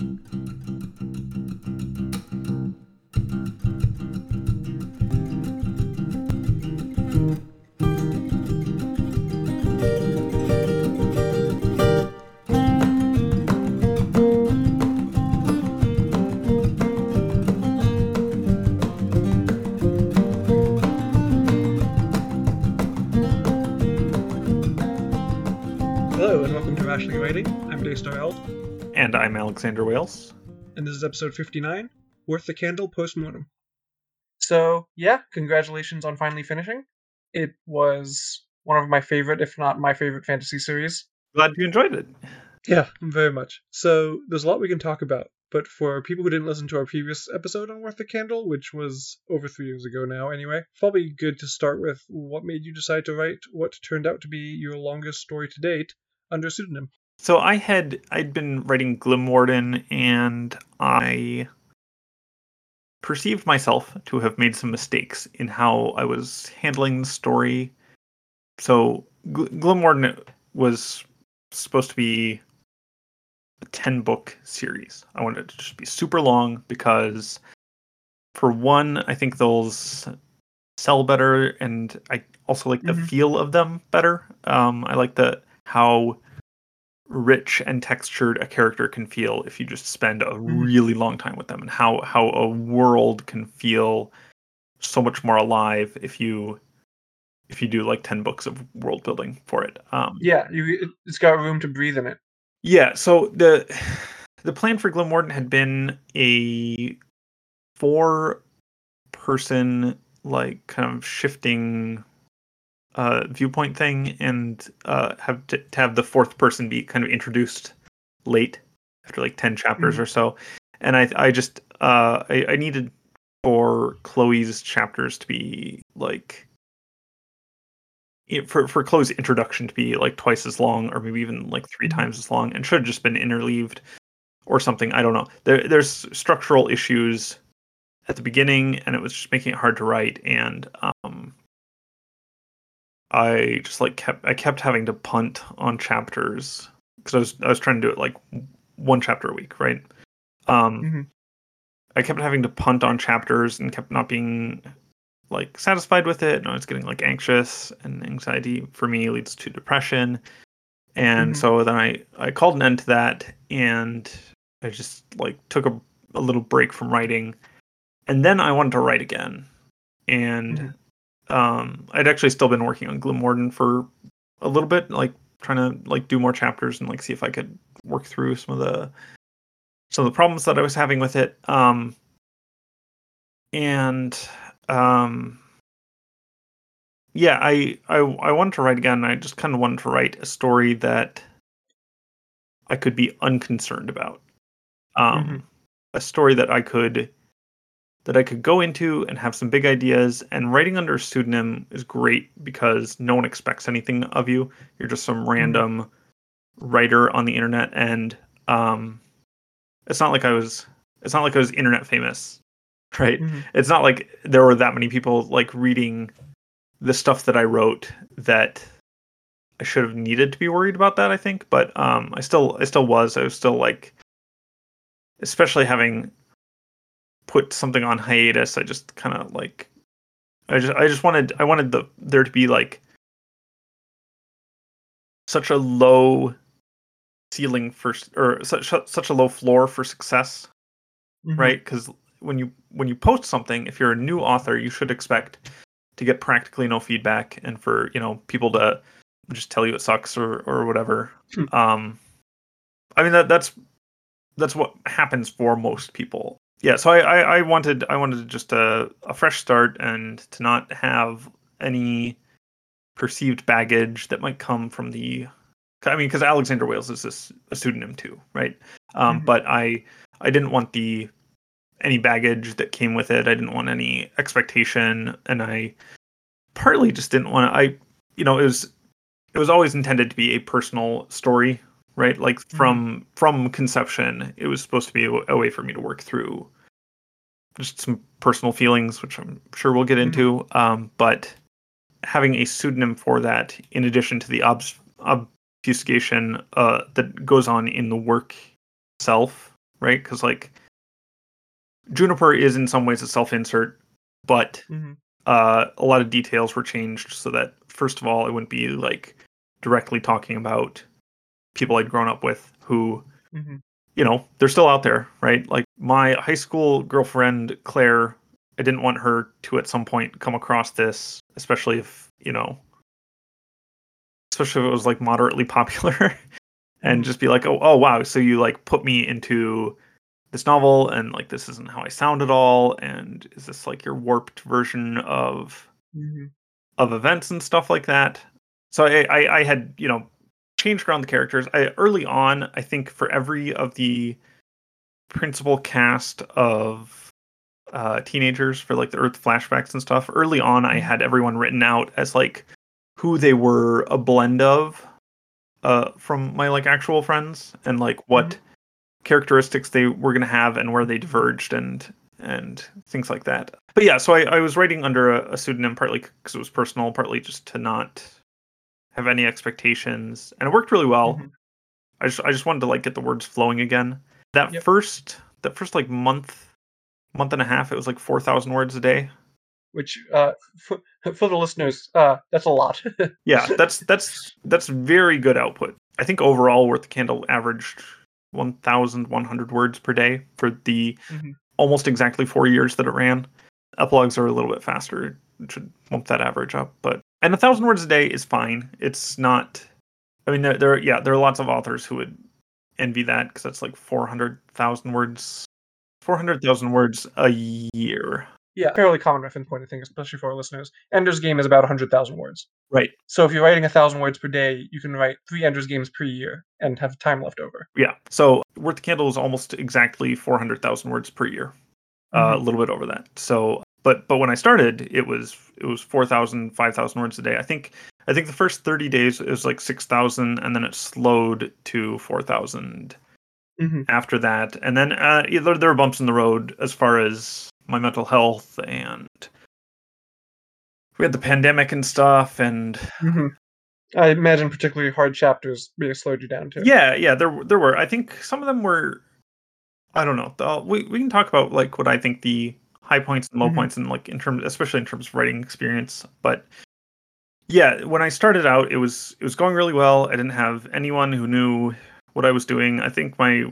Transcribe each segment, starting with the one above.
Hello and welcome to Rationally Writing. I'm Daystar Eld, And I'm Alexander Wales. and this is episode 59, Worth the Candle Postmortem. So yeah, congratulations on finally finishing. It was one of my favorite, if not my favorite fantasy series. Glad you enjoyed it. Yeah, very much. So there's a lot we can talk about, but for people who didn't listen to our previous episode on Worth the Candle, which was over three years ago now anyway, probably good to start with what made you decide to write what turned out to be your longest story to date under a pseudonym. So I had I'd been writing Glimwarden and I perceived myself to have made some mistakes in how I was handling the story. So Gl- Glimwarden was supposed to be a 10 book series. I wanted it to just be super long because for one, I think those sell better and I also like the Mhm. feel of them better. Um I like the how rich and textured a character can feel if you just spend a really long time with them and how how a world can feel so much more alive if you if you do like 10 books of world building for it um Yeah, you, it- it's got room to breathe in it. yeah so the the plan for glimwarden had been a four person like kind of shifting uh viewpoint thing and uh have to, to have the fourth person be kind of introduced late after like 10 chapters Mhm. or so and i i just uh I, I needed for chloe's chapters to be like for for chloe's introduction to be like twice as long or maybe even like 3 Mhm. times as long and should have just been interleaved or something i don't know there there's structural issues at the beginning and it was just making it hard to write and um i just like kept i kept having to punt on chapters because i was i was trying to do it like one chapter a week right um Mhm. i kept having to punt on chapters and kept not being like satisfied with it and i was getting like anxious and anxiety for me leads to depression and Mhm. so then i i called an end to that and i just like took a, a little break from writing and then i wanted to write again and Mhm. Um i'd actually still been working on glimwarden for a little bit like trying to like do more chapters and like see if i could work through some of the some of the problems that i was having with it. Um and um yeah i i, I wanted to write again. I just kind of wanted to write a story that i could be unconcerned about. Um Mhm. a story that i could that i could go into and have some big ideas and writing under a pseudonym is great because no one expects anything of you. You're just some random writer on the internet and um it's not like i was it's not like i was internet famous right? Mhm. it's not like there were that many people like reading the stuff that I wrote that I should have needed to be worried about that I think but um I still I still was. I was still like especially having put something on hiatus I just kind of like I just I just wanted I wanted the there to be like such a low ceiling for or such such a low floor for success Mhm. right because when you when you post something if you're a new author you should expect to get practically no feedback and for you know people to just tell you it sucks or or whatever Hmm. um i mean that that's that's what happens for most people yeah so i i, I wanted i wanted just a, a fresh start and to not have any perceived baggage that might come from the i mean because alexander wales is this a pseudonym too right um Mhm. but i i didn't want the any baggage that came with it. I didn't want any expectation, and I partly just didn't want to. I, you know, it was it was always intended to be a personal story, right? Like from from conception, it was supposed to be a, a way for me to work through just some personal feelings, which I'm sure we'll get into. Um, but having a pseudonym for that, in addition to the obs- obfuscation uh, that goes on in the work itself, right? Because like Juniper is in some ways a self-insert, but Mhm. uh, a lot of details were changed so that first of all, it wouldn't be like directly talking about people I'd grown up with who hmm you know, they're still out there, right? Like my high school girlfriend, Claire, I didn't want her to at some point come across this, especially if, you know, especially if it was like moderately popular and Mhm. just be like, oh, oh, wow. So you like put me into this novel and like this isn't how I sound at all. And is this like your warped version of hmm of events and stuff like that. So I, I, I had, you know, changed around the characters. I early on, I think for every of the principal cast of uh, teenagers for like the Earth flashbacks and stuff, early on I had everyone written out as like who they were a blend of uh, from my like actual friends and like what characteristics they were going to have and where they diverged and and things like that. But yeah, so I, I was writing under a, a pseudonym partly because it was personal, partly just to not have any expectations, and it worked really well. Mhm. I just I just wanted to like get the words flowing again. That Yep. first that first like month month and a half, it was like four thousand words a day. Which, uh, for, for the listeners, uh, that's a lot. Yeah, that's that's that's very good output. I think overall, Worth the Candle averaged one thousand one hundred words per day for the Mhm. almost exactly four years that it ran. Epilogues are a little bit faster, it should bump that average up. But and a thousand words a day is fine. It's not. I mean, there, there yeah, there are lots of authors who would envy that because that's like four hundred thousand words, four hundred thousand words a year. yeah, fairly common reference point, I think, especially for our listeners. Ender's Game is about 100,000 words. Right. So if you're writing a thousand words per day, you can write three Ender's Games per year and have time left over. Yeah. So Worth the Candle is almost exactly 400,000 words per year. Uh, a Mhm. little bit over that. So, but but when I started, it was it was 4,000, 5,000 words a day. I think I think the first 30 days it was like 6,000 and then it slowed to 4,000 Mhm. after that. And then uh, there, there were bumps in the road as far as my mental health and we had the pandemic and stuff and Mhm. I imagine particularly hard chapters have slowed you down too. Yeah, yeah, there there were. I think some of them were. I don't know. We we can talk about like what I think the high points and low Mhm. points and like in terms, especially in terms of writing experience. But yeah, when I started out, it was it was going really well. I didn't have anyone who knew what I was doing. I think my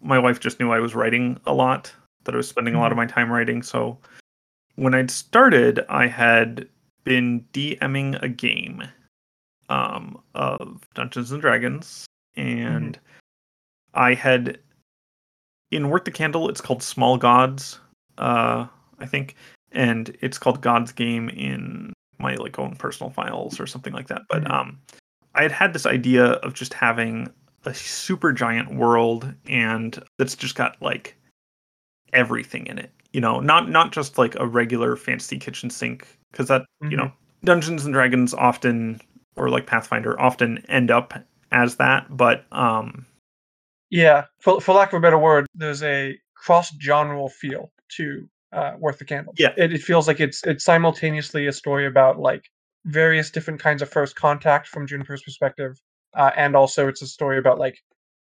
my wife just knew I was writing a lot. That I was spending a lot of my time writing. So when I'd started, I had been DMing a game um, of Dungeons and Dragons, and I had in Worth the Candle. It's called Small Gods, uh, I think, and it's called God's Game in my like own personal files or something like that. But Mhm. um, I had had this idea of just having a super giant world, and that's just got like everything in it. You know, not not just like a regular fantasy kitchen sink, because that you Mhm. know Dungeons and Dragons often or like Pathfinder often end up as that, but um Yeah, for, for lack of a better word, there's a cross-genre feel to uh, Worth the Candle. Yeah. it, it feels like it's it's simultaneously a story about like various different kinds of first contact from Juniper's perspective, uh, and also it's a story about like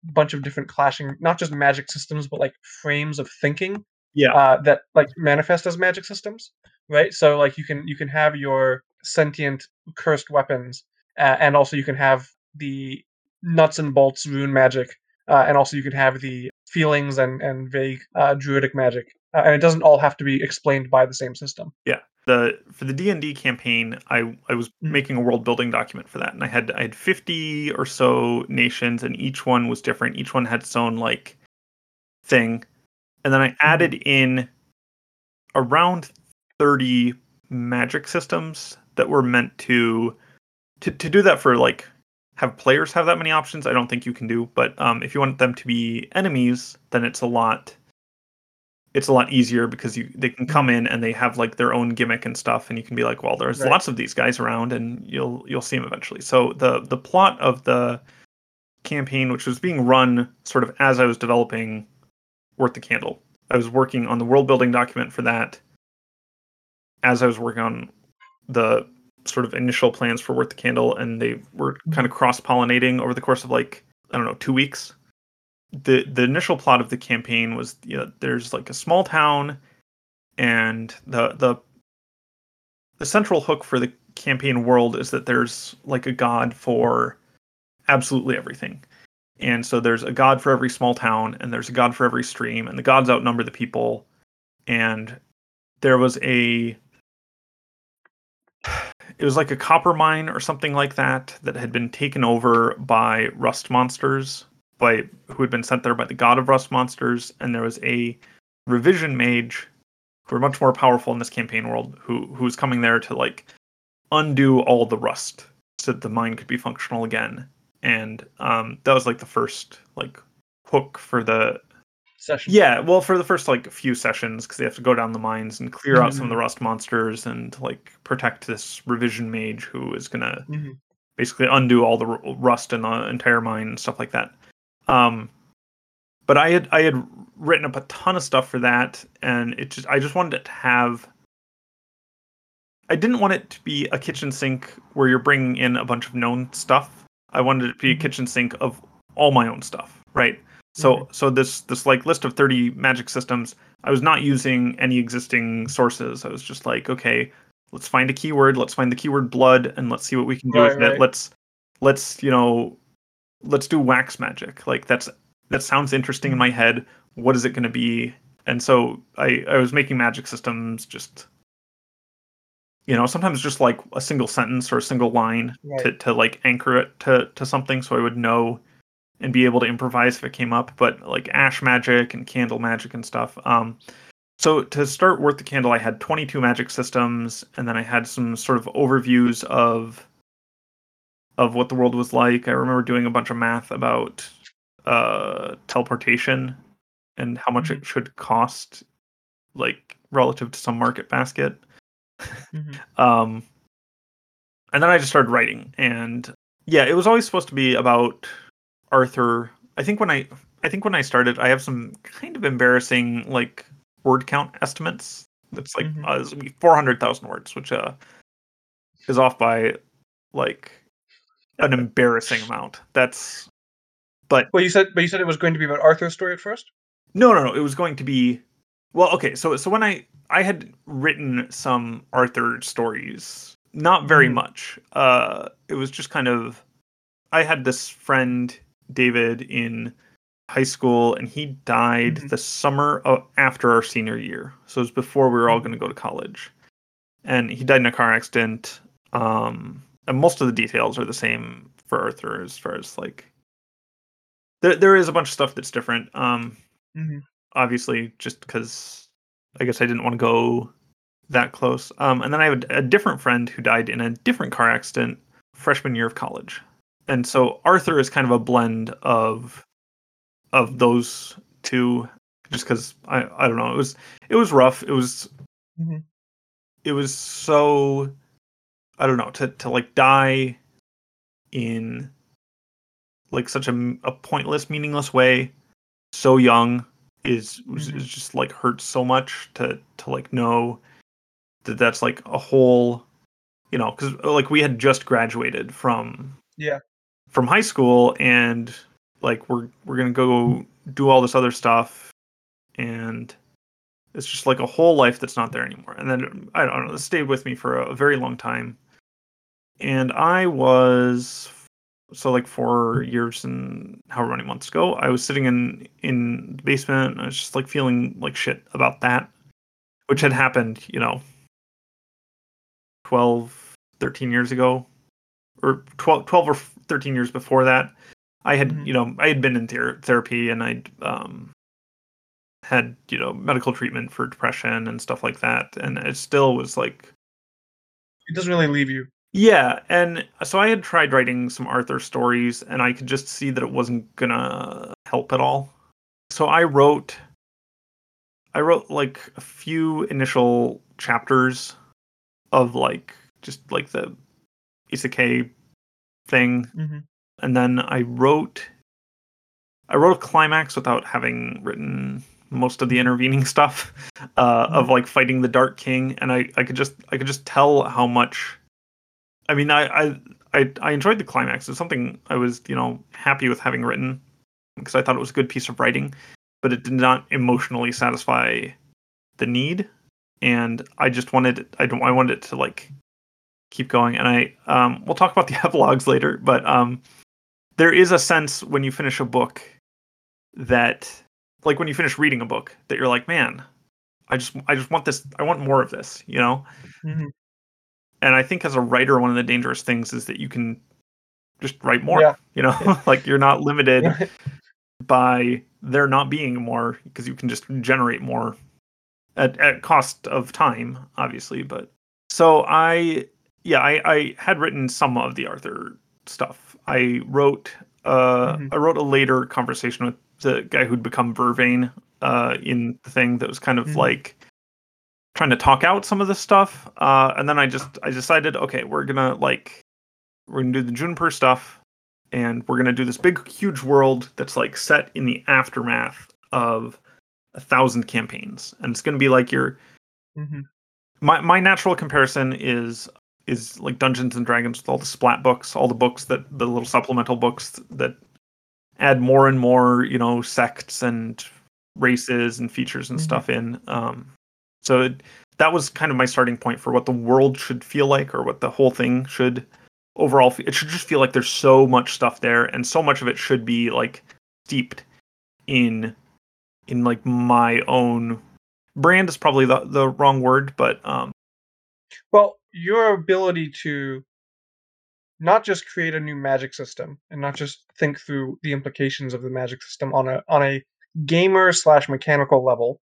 a bunch of different clashing, not just magic systems, but like frames of thinking yeah. uh, that like manifest as magic systems, right? So like you can you can have your sentient cursed weapons, uh, and also you can have the nuts and bolts rune magic, uh, and also you can have the feelings and and vague uh, druidic magic, uh, and it doesn't all have to be explained by the same system. Yeah, the for the D&D campaign, I I was Mhm. making a world building document for that and I had I had 50 or so nations and each one was different. Each one had its own like thing. And then I added in around 30 magic systems that were meant to to to do that for like have players have that many options. I don't think you can do, but um if you want them to be enemies, then it's a lot it's a lot easier because you they can mm-hmm. come in and they have like their own gimmick and stuff and you can be like well there's Right. lots of these guys around and you'll you'll see them eventually. So the the plot of the campaign which was being run sort of as i was developing worth the candle i was working on the world building document for that as i was working on the sort of initial plans for worth the candle and they were mm-hmm. kind of cross pollinating over the course of like i don't know two weeks the the initial plot of the campaign was you know, there's like a small town, and the the the central hook for the campaign world is that there's like a god for absolutely everything. And so there's a god for every small town, and there's a god for every stream, and the gods outnumber the people. And there was a it was like a copper mine or something like that that had been taken over by rust monsters by who had been sent there by the god of rust monsters and there was a revision mage who are much more powerful in this campaign world who who was coming there to like undo all the rust so that the mine could be functional again and um that was like the first like hook for the Session. yeah, well, for the first like few sessions, because they have to go down the mines and clear out some of the Mhm. rust monsters and like protect this revision mage who is gonna Mhm. basically undo all the r- rust in the entire mine and stuff like that. Um, but I had I had written up a ton of stuff for that, and it just I just wanted it to have. I didn't want it to be a kitchen sink where you're bringing in a bunch of known stuff. I wanted it to be a Mhm. kitchen sink of all my own stuff, right? So so this this like list of 30 magic systems, I was not using any existing sources. I was just like, okay, let's find a keyword, let's find the keyword blood and let's see what we can do Right, with it. Let's let's, you know, let's do wax magic. Like that's that sounds interesting in my head. What is it going to be? And so I I was making magic systems just you know, sometimes just like a single sentence or a single line to, to like anchor it to, to something so I would know and be able to improvise if it came up. But like ash magic and candle magic and stuff. Um, so to start Worth the Candle, I had 22 magic systems, and then I had some sort of overviews of of what the world was like. I remember doing a bunch of math about uh, teleportation and how much it should cost, like relative to some market basket. Mhm. Um, and then I just started writing, and yeah, it was always supposed to be about Arthur. I think when I, I think when I started, I have some kind of embarrassing like word count estimates. It's like Mhm. uh, it's gonna be four hundred thousand words, which uh is off by like an embarrassing amount. That's but Well, you said, but you said it was going to be about Arthur's story at first. No, no, no. It was going to be well, okay. So, so when I I had written some Arthur stories, not very Mhm. much. Uh, it was just kind of I had this friend David in high school, and he died Mhm. the summer of, after our senior year. So it was before we were all Mhm. going to go to college, and he died in a car accident. Um, and most of the details are the same for Arthur as far as like there there is a bunch of stuff that's different. Um, Mhm. obviously, just because I guess I didn't want to go that close. Um, and then I had a different friend who died in a different car accident freshman year of college, and so Arthur is kind of a blend of of those two. Just because I I don't know it was it was rough. It was Mhm. it was so I don't know to to like die in like such a, a pointless, meaningless way, so young is Mhm. is just like hurts so much to to like know that that's like a whole, you know, because like we had just graduated from Yeah. from high school and like we're we're gonna go do all this other stuff and it's just like a whole life that's not there anymore and then i don't know this stayed with me for a, a very long time and i was so like four years and however many months ago i was sitting in in the basement and i was just like feeling like shit about that which had happened you know 12 13 years ago or 12, 12 or 13 years before that i had Mhm. you know i had been in ther- therapy and i'd um had you know medical treatment for depression and stuff like that and it still was like It doesn't really leave you. Yeah and so i had tried writing some arthur stories and i could just see that it wasn't gonna help at all so i wrote i wrote like a few initial chapters of like just like the isekai thing Mm-hmm. and then I wrote I wrote a climax without having written most of the intervening stuff uh, of like fighting the Dark King, and I, I could just I could just tell how much. I mean, I, I I I enjoyed the climax. It's something I was you know happy with having written, because I thought it was a good piece of writing, but it did not emotionally satisfy the need, and I just wanted I don't I wanted it to like keep going. And I um, we'll talk about the epilogues later, but um, there is a sense when you finish a book that like when you finish reading a book that you're like, man, I just I just want this I want more of this, you know? Mhm. And I think as a writer one of the dangerous things is that you can just write more, Yeah. you know? like you're not limited by there not being more because you can just generate more at, at cost of time, obviously. But so I, yeah, I, I had written some of the Arthur stuff. I wrote, uh, Mhm. I wrote a later conversation with the guy who'd become Vervain, uh, in the thing that was kind of Mhm. like trying to talk out some of this stuff. Uh, and then I just, I decided, okay, we're gonna like, we're gonna do the Juniper stuff and we're gonna do this big huge world that's like set in the aftermath of a thousand campaigns and it's gonna be like your Mhm. my my natural comparison is is like Dungeons and Dragons with all the splat books, all the books that the little supplemental books that add more and more, you know, sects and races and features and Mhm. stuff in. Um, so it, that was kind of my starting point for what the world should feel like, or what the whole thing should overall. Fe- it should just feel like there's so much stuff there, and so much of it should be like steeped in in like my own brand is probably the the wrong word, but um, Well, your ability to not just create a new magic system and not just think through the implications of the magic system on a on a gamer slash mechanical level,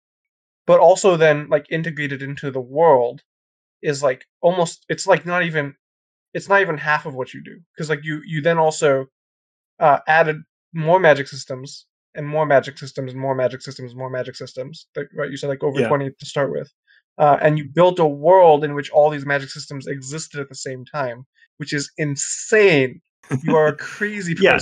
but also then like integrated into the world is like almost it's like not even it's not even half of what you do because like you you then also uh, added more magic systems and more magic systems and more magic systems and more magic systems like, right you said like over Yeah. 20 to start with uh, and you built a world in which all these magic systems existed at the same time which is insane you are a crazy Yeah.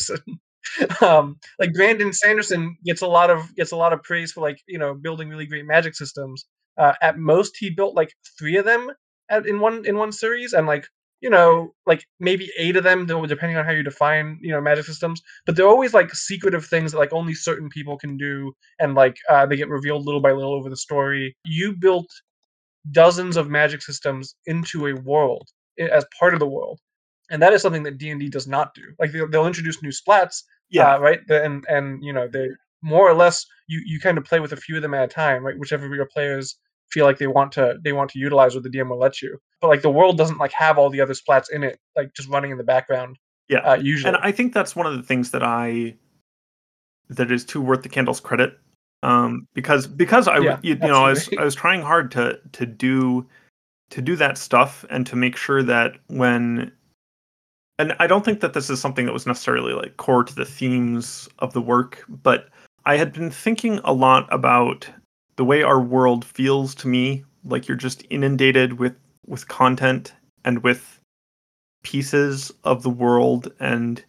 um like brandon sanderson gets a lot of gets a lot of praise for like you know building really great magic systems. Uh, at most he built like three of them at, in one in one series and like you know like maybe eight of them depending on how you define you know magic systems but they're always like secretive things that like only certain people can do and like uh, they get revealed little by little over the story. You built dozens of magic systems into a world as part of the world and that is something that d&d does not do. Like they'll, they'll introduce new splats yeah, uh, right and and you know they more or less you you kind of play with a few of them at a time right whichever your players feel like they want to they want to utilize what the dm will let you but like the world doesn't like have all the other splats in it like just running in the background yeah. uh, usually and I think that's one of the things that I that is too worth the candle's credit. Um, because because I Yeah, you, you know I was. I was trying hard to to do to do that stuff and to make sure that when and I don't think that this is something that was necessarily like core to the themes of the work, but I had been thinking a lot about the way our world feels to me like you're just inundated with with content and with pieces of the world and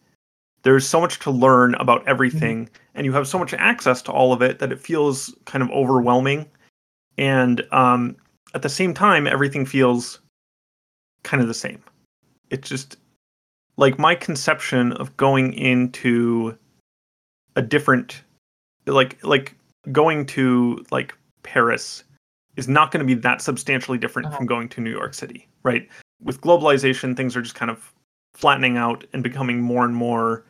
there's so much to learn about everything and you have so much access to all of it that it feels kind of overwhelming. And um, at the same time everything feels kind of the same. It just like my conception of going into a different like like going to like paris is not going to be that substantially different Uh-huh. from going to new york city right with globalization things are just kind of flattening out and becoming more and more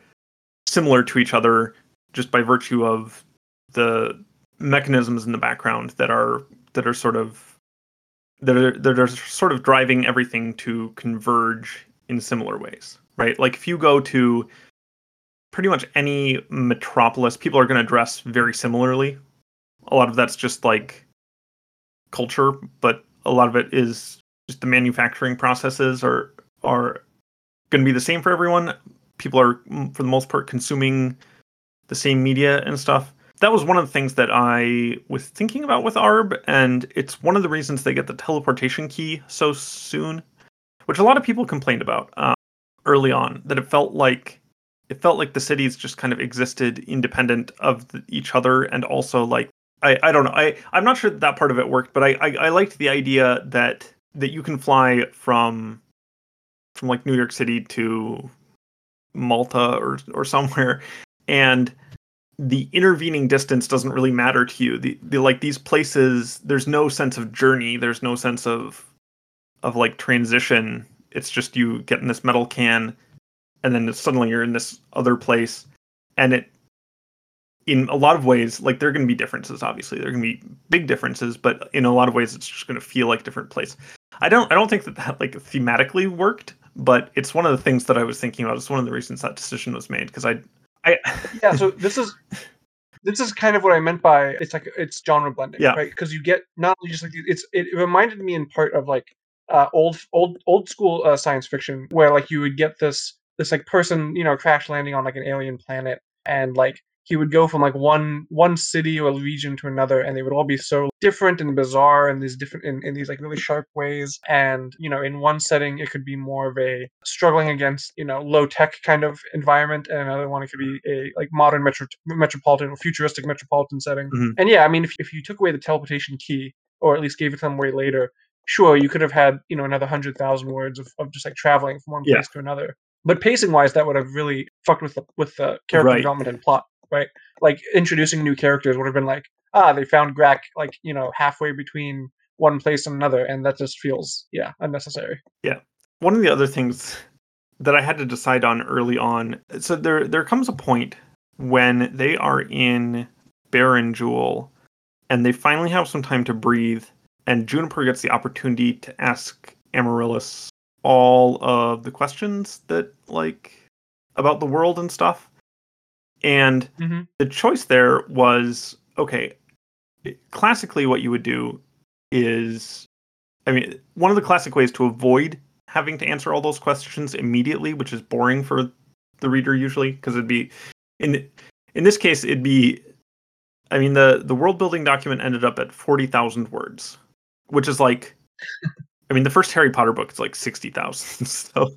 similar to each other just by virtue of the mechanisms in the background that are that are sort of that are that are sort of driving everything to converge in similar ways right? Like if you go to pretty much any metropolis people are going to dress very similarly. A lot of that's just like culture but a lot of it is just the manufacturing processes are are going to be the same for everyone. People are for the most part consuming the same media and stuff. That was one of the things that i was thinking about with Aerb and it's one of the reasons they get the teleportation key so soon which a lot of people complained about early on that it felt like it felt like the cities just kind of existed independent of the, each other and also like I, I don't know I I'm not sure that, that part of it worked but I, I I liked the idea that that you can fly from from like New York City to Malta or or somewhere and the intervening distance doesn't really matter to you. The, the like these places, there's no sense of journey. There's no sense of of like transition. It's just you get in this metal can, and then suddenly you're in this other place, and it. In a lot of ways, like there are going to be differences. Obviously, there are going to be big differences, but in a lot of ways, it's just going to feel like a different place. I don't. I don't think that that like thematically worked, but it's one of the things that I was thinking about. It's one of the reasons that decision was made because I I yeah, so this is this is kind of what I meant by it's like it's genre blending, Yeah. right? Because you get not only just like it's it reminded me in part of like uh, old old old school uh, science fiction where like you would get this this like person you know crash landing on like an alien planet and like he would go from like one one city or region to another and they would all be so different and bizarre in these different in, in these like really sharp ways and you know in one setting it could be more of a struggling against you know low tech kind of environment and another one it could be a like modern metro, metropolitan or futuristic metropolitan setting Mhm. and yeah i mean if, if you took away the teleportation key or at least gave it some way later sure you could have had you know another hundred thousand words of, of just like traveling from one Yeah. place to another but pacing wise that would have really fucked with the with the character Right. development and plot right like introducing new characters would have been like ah they found Grak like you know halfway between one place and another and that just feels yeah unnecessary yeah one of the other things that I had to decide on early on. So there there comes a point when they are in Barren Jewel and they finally have some time to breathe and Juniper gets the opportunity to ask Amaryllis all of the questions that like about the world and stuff. And Mhm. the choice there was okay, classically what you would do is I mean, one of the classic ways to avoid having to answer all those questions immediately, which is boring for the reader usually, because it'd be in in this case it'd be I mean the the world building document ended up at forty thousand words, which is like I mean the first Harry Potter book is like sixty thousand. So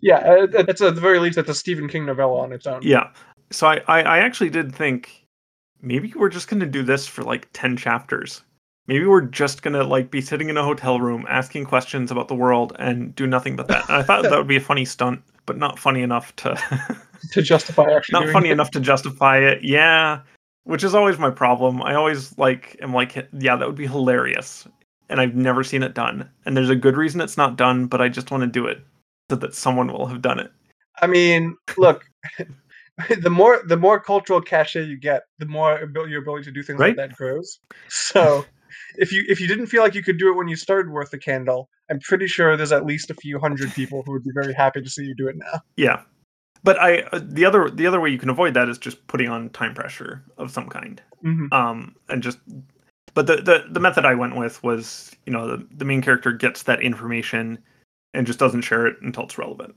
yeah uh, it- it's at the very least it's a stephen king novella on its own yeah. So I, I, I actually did think maybe we're just gonna do this for like ten chapters. Maybe we're just gonna like be sitting in a hotel room asking questions about the world and do nothing but that. And I thought that would be a funny stunt, but not funny enough to to justify actually not funny it. enough to justify it. Yeah. Which is always my problem. I always like am like, yeah, that would be hilarious. And I've never seen it done. And there's a good reason it's not done, but I just want to do it so that someone will have done it. I mean, look, the more the more cultural cachet you get, the more abil- your ability to do things Right. like that grows. So, if you if you didn't feel like you could do it when you started Worth the Candle, I'm pretty sure there's at least a few hundred people who would be very happy to see you do it now. Yeah. But I uh, the other the other way you can avoid that is just putting on time pressure of some kind. hmm um and just but the, the the method i went with was you know the, the main character gets that information and just doesn't share it until it's relevant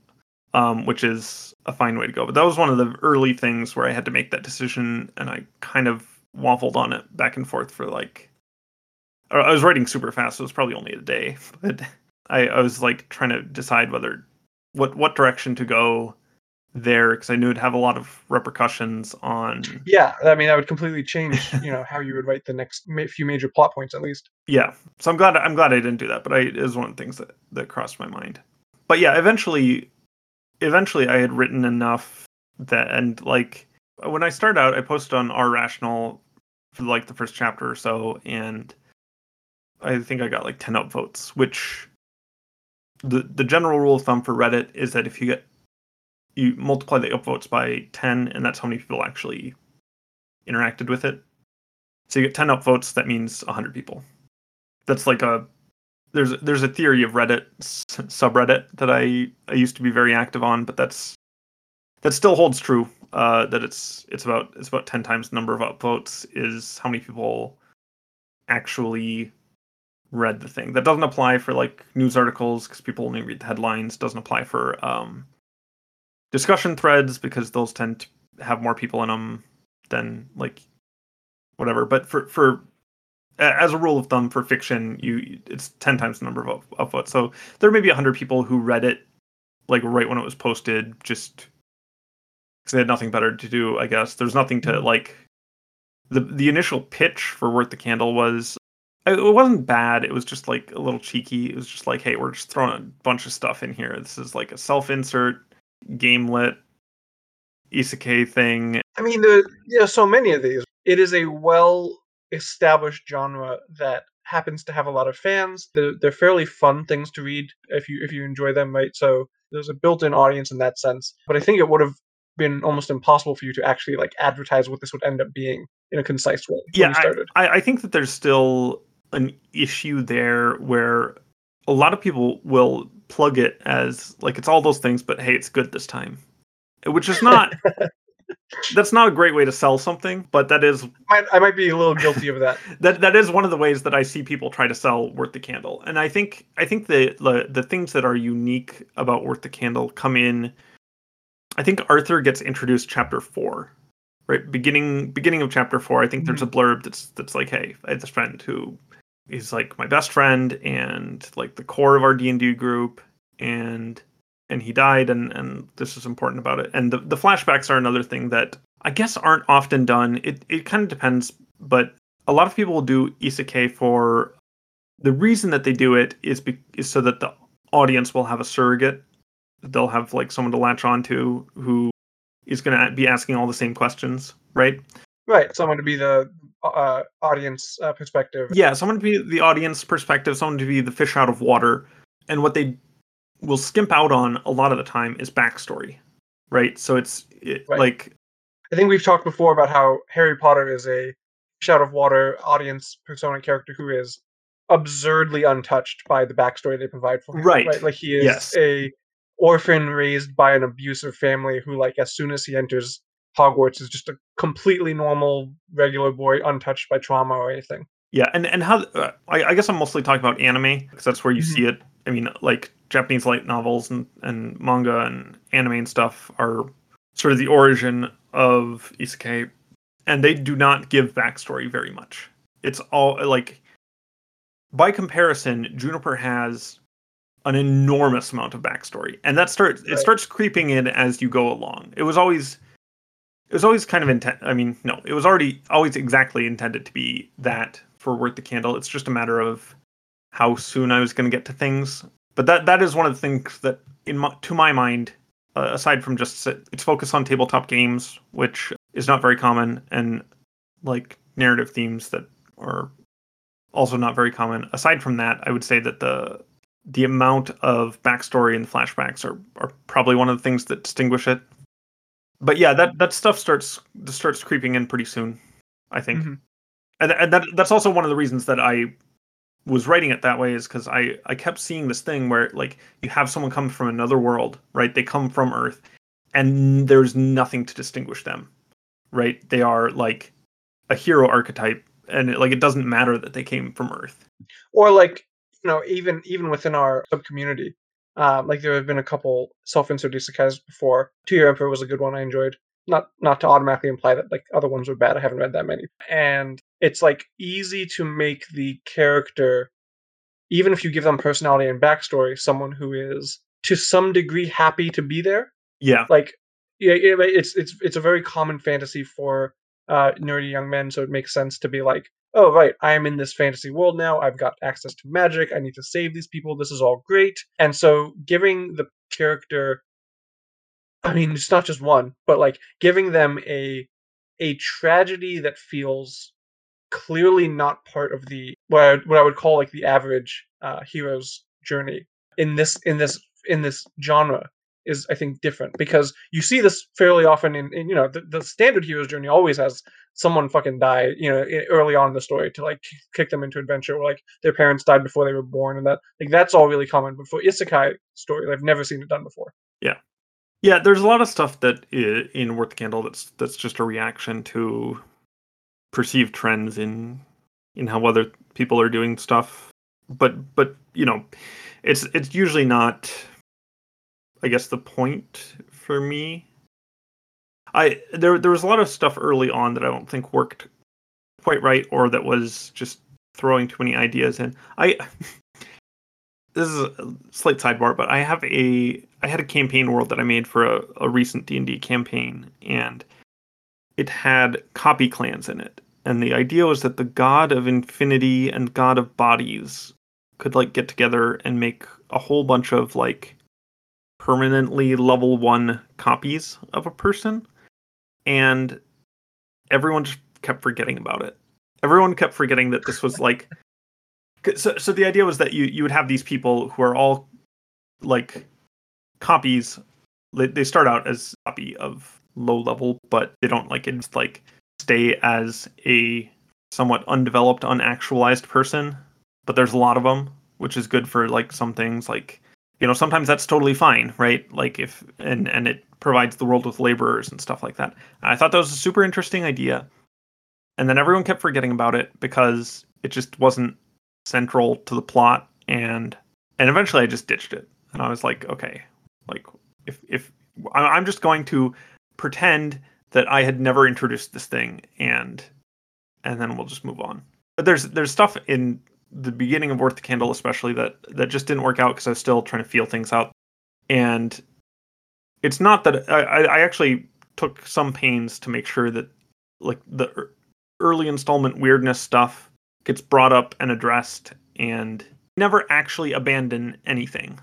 um which is a fine way to go. But that was one of the early things where i had to make that decision and i kind of waffled on it back and forth for like i was writing super fast so it was probably only a day but i i was like trying to decide whether what what direction to go there because i knew it'd have a lot of repercussions on Yeah, I mean, that would completely change, you know, how you would write the next ma- few major plot points, at least. yeah so i'm glad i'm glad i didn't do that but i it was one of the things that that crossed my mind but yeah eventually eventually i had written enough that and like when i started out i posted on r rational for like the first chapter or so and i think i got like 10 upvotes which the the general rule of thumb for reddit is that if you get you multiply the upvotes by 10 and that's how many people actually interacted with it so you get 10 upvotes that means 100 people that's like a there's there's a theory of Reddit subreddit that I I used to be very active on, but that's that still holds true. Uh, that it's it's about it's about ten times the number of upvotes is how many people actually read the thing. That doesn't apply for like news articles because people only read the headlines. Doesn't apply for um, discussion threads because those tend to have more people in them than like whatever. But for for as a rule of thumb for fiction, you it's ten times the number of upvotes. So there may be hundred people who read it like right when it was posted, just because they had nothing better to do. I guess there's nothing to mm-hmm. like. the The initial pitch for Worth the Candle was it wasn't bad. It was just like a little cheeky. It was just like, hey, we're just throwing a bunch of stuff in here. This is like a self insert, game lit, isekai thing. I mean, there, there are so many of these. It is a well established genre that happens to have a lot of fans. They're, they're fairly fun things to read if you if you enjoy them, right? So there's a built-in audience in that sense. But I think it would have been almost impossible for you to actually like advertise what this would end up being in a concise way. when yeah you started. I, I think that there's still an issue there where a lot of people will plug it as like it's all those things but hey it's good this time which is not that's not a great way to sell something but that is might, I might be a little guilty of that. that that is one of the ways that I see people try to sell Worth the Candle. And I think I think the the, the things that are unique about Worth the Candle come in I think Arthur gets introduced chapter 4. Right? Beginning beginning of chapter 4, I think there's a mm-hmm. blurb that's that's like, "Hey, I had this friend who is like my best friend and like the core of our D&D group and and he died and and this is important about it." And the the flashbacks are another thing that I guess aren't often done. It it kind of depends, but a lot of people will do isekai for the reason that they do it is be, is so that the audience will have a surrogate. They'll have like someone to latch onto who is going to be asking all the same questions, right? Right, someone to be the uh, audience uh, perspective. Yeah, someone to be the audience perspective, someone to be the fish out of water, and what they will skimp out on a lot of the time is backstory, right? So it's it, Right. like I think we've talked before about how Harry Potter is a fish out of water audience persona character who is absurdly untouched by the backstory they provide for him. Right. Right. Like he is Yes. a orphan raised by an abusive family who, like, as soon as he enters Hogwarts, is just a completely normal, regular boy, untouched by trauma or anything. Yeah, and and how uh, I, I guess I'm mostly talking about anime because that's where you Mhm. see it. I mean, like Japanese light novels and and manga and anime and stuff are sort of the origin of isekai, and they do not give backstory very much. It's all like, by comparison, Juniper has an enormous amount of backstory, and that starts it starts creeping in as you go along. It was always it was always kind of intent. I mean, no, it was already always exactly intended to be that for Worth the Candle. It's just a matter of how soon I was going to get to things. But that that is one of the things that, in my, to my mind, uh, aside from just its focus on tabletop games, which is not very common, and like narrative themes that are also not very common. Aside from that, I would say that the the amount of backstory and flashbacks are, are probably one of the things that distinguish it. But yeah, that, that stuff starts starts creeping in pretty soon, I think. Mhm. And, and that that's also one of the reasons that I was writing it that way is because I I kept seeing this thing where like you have someone come from another world, right? They come from Earth, and there's nothing to distinguish them, right? They are like a hero archetype, and it, like it doesn't matter that they came from Earth. Or like, you know, even even within our sub community, uh, like there have been a couple self-insert isekais before. Two Year Emperor was a good one I enjoyed. Not not to automatically imply that like other ones were bad. I haven't read that many. And it's like easy to make the character, even if you give them personality and backstory, someone who is to some degree happy to be there. Yeah, Like, yeah, yeah, it's it's it's a very common fantasy for uh, nerdy young men, so it makes sense to be like, oh right, I am in this fantasy world now. I've got access to magic. I need to save these people. This is all great. And so, giving the character, I mean, it's not just one, but like giving them a a tragedy that feels clearly not part of the what I, what I would call like the average uh, hero's journey in this in this in this genre is I think different because you see this fairly often in, in you know the, the standard hero's journey always has someone fucking die you know early on in the story to like kick them into adventure or like their parents died before they were born and that like that's all really common but for isekai story I've never seen it done before yeah. Yeah. There's a lot of stuff that in Worth the Candle that's that's just a reaction to perceived trends in in how other people are doing stuff. But but you know, it's it's usually not. I guess the point for me. I there there was a lot of stuff early on that I don't think worked quite right, or that was just throwing too many ideas in. I this is a slight sidebar, but I have a I had a campaign world that I made for a, a recent D and D campaign, and it had copy clans in it. And the idea was that the god of infinity and god of bodies could like get together and make a whole bunch of like permanently level one copies of a person. And everyone just kept forgetting about it. Everyone kept forgetting that this was like. So, so the idea was that you you would have these people who are all like copies. They they start out as copy of low level, but they don't like it's like stay as a somewhat undeveloped, unactualized person. But there's a lot of them, which is good for like some things. Like you know, sometimes that's totally fine, right? Like if and and it provides the world with laborers and stuff like that. I thought that was a super interesting idea, and then everyone kept forgetting about it because it just wasn't central to the plot, and and eventually I just ditched it, and I was like, okay, like if if I'm just going to pretend that I had never introduced this thing, and and then we'll just move on. But there's there's stuff in the beginning of Worth the Candle, especially that that just didn't work out because I was still trying to feel things out, and it's not that I, I actually took some pains to make sure that like the early installment weirdness stuff gets brought up and addressed and never actually abandon anything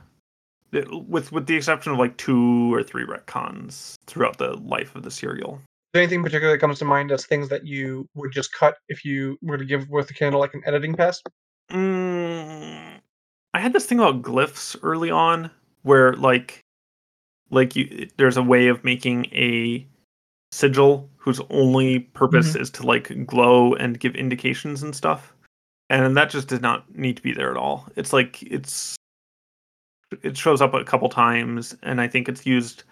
with with the exception of like two or three retcons throughout the life of the serial. Anything particular that comes to mind as things that you would just cut if you were to give Worth the Candle like an editing pass? Mm, I had this thing about glyphs early on where like like you there's a way of making a sigil whose only purpose mm-hmm. is to like glow and give indications and stuff. And that just did not need to be there at all. It's like it's it shows up a couple times, and I think it's used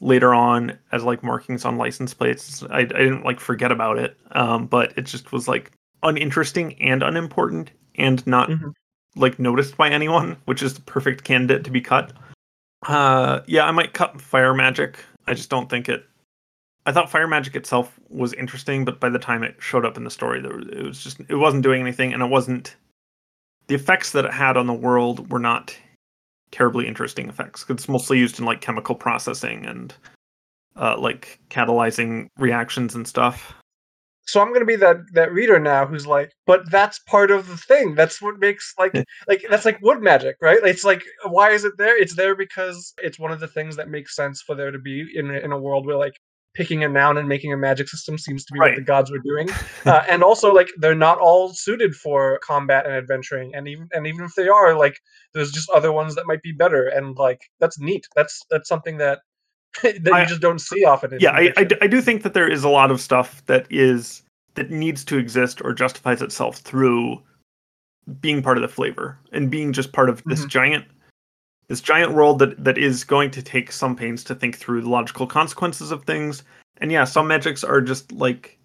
later on as like markings on license plates. I, I didn't like forget about it, um, but it just was like uninteresting and unimportant and not mm-hmm. like noticed by anyone, which is the perfect candidate to be cut. Uh, yeah, I might cut fire magic. I just don't think it. I thought fire magic itself was interesting, but by the time it showed up in the story, there it was just it wasn't doing anything, and it wasn't. The effects that it had on the world were not terribly interesting effects. It's mostly used in like chemical processing and uh, like catalyzing reactions and stuff. So I'm gonna be that that reader now who's like, but that's part of the thing. That's what makes like like that's like wood magic, right? It's like why is it there? It's there because it's one of the things that makes sense for there to be in in a world where like picking a noun and making a magic system seems to be right. what the gods were doing. Uh, and also, like they're not all suited for combat and adventuring. And even and even if they are, like there's just other ones that might be better. And like that's neat. That's that's something that that I, you just don't see often. yeah, I, I, I do think that there is a lot of stuff that is that needs to exist or justifies itself through being part of the flavor and being just part of this mm-hmm. giant this giant world that that is going to take some pains to think through the logical consequences of things. And yeah, some magics are just like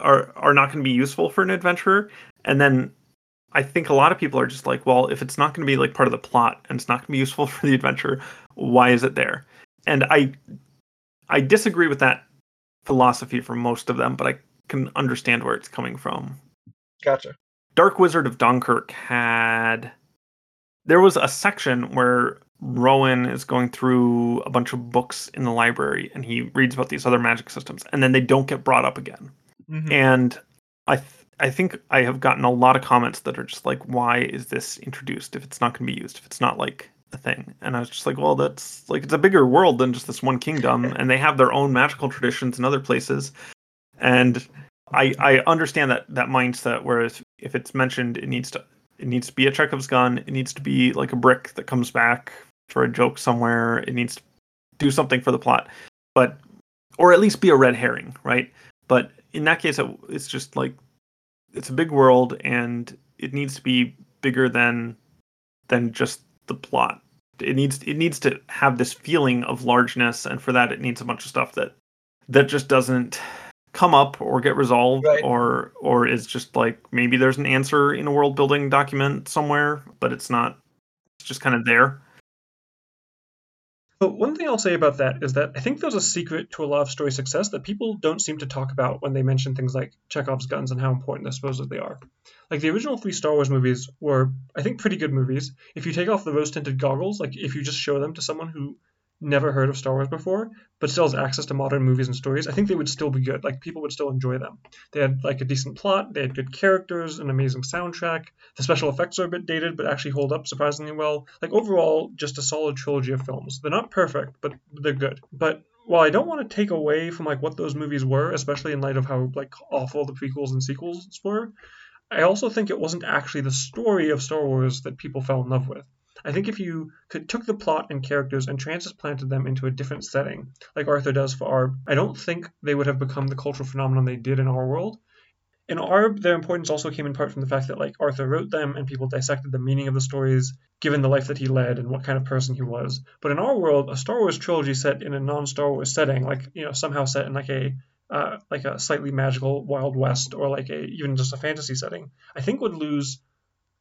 are are not going to be useful for an adventurer. And then I think a lot of people are just like, well, if it's not going to be like part of the plot and it's not going to be useful for the adventure, why is it there? And I I disagree with that philosophy for most of them, but I can understand where it's coming from. Gotcha. Dark Wizard of Donkerk had there was a section where Rowan is going through a bunch of books in the library and he reads about these other magic systems and then they don't get brought up again. Mm-hmm. And I th- I think I have gotten a lot of comments that are just like why is this introduced if it's not going to be used if it's not like a thing. And I was just like well that's like it's a bigger world than just this one kingdom and they have their own magical traditions in other places. And I I understand that that mindset whereas if it's mentioned it needs to it needs to be a Chekhov's gun. It needs to be like a brick that comes back for a joke somewhere. It needs to do something for the plot, but or at least be a red herring, right? But in that case, it's just like it's a big world, and it needs to be bigger than than just the plot. It needs it needs to have this feeling of largeness, and for that, it needs a bunch of stuff that that just doesn't come up or get resolved right. or or is just like maybe there's an answer in a world building document somewhere but it's not it's just kind of there but one thing I'll say about that is that I think there's a secret to a lot of story success that people don't seem to talk about when they mention things like Chekhov's guns and how important they suppose they are. Like the original three Star Wars movies were, I think, pretty good movies. If you take off the rose tinted goggles, like if you just show them to someone who never heard of Star Wars before, but still has access to modern movies and stories, I think they would still be good. Like people would still enjoy them. They had like a decent plot, they had good characters, an amazing soundtrack. The special effects are a bit dated, but actually hold up surprisingly well. Like overall, just a solid trilogy of films. They're not perfect, but they're good. But while I don't want to take away from like what those movies were, especially in light of how like awful the prequels and sequels were, I also think it wasn't actually the story of Star Wars that people fell in love with. I think if you could took the plot and characters and transplanted them into a different setting, like Arthur does for Aerb, I don't think they would have become the cultural phenomenon they did in our world. In Aerb, their importance also came in part from the fact that like Arthur wrote them and people dissected the meaning of the stories, given the life that he led and what kind of person he was. But in our world, a Star Wars trilogy set in a non-Star Wars setting, like you know somehow set in like a uh, like a slightly magical Wild West or like a even just a fantasy setting, I think would lose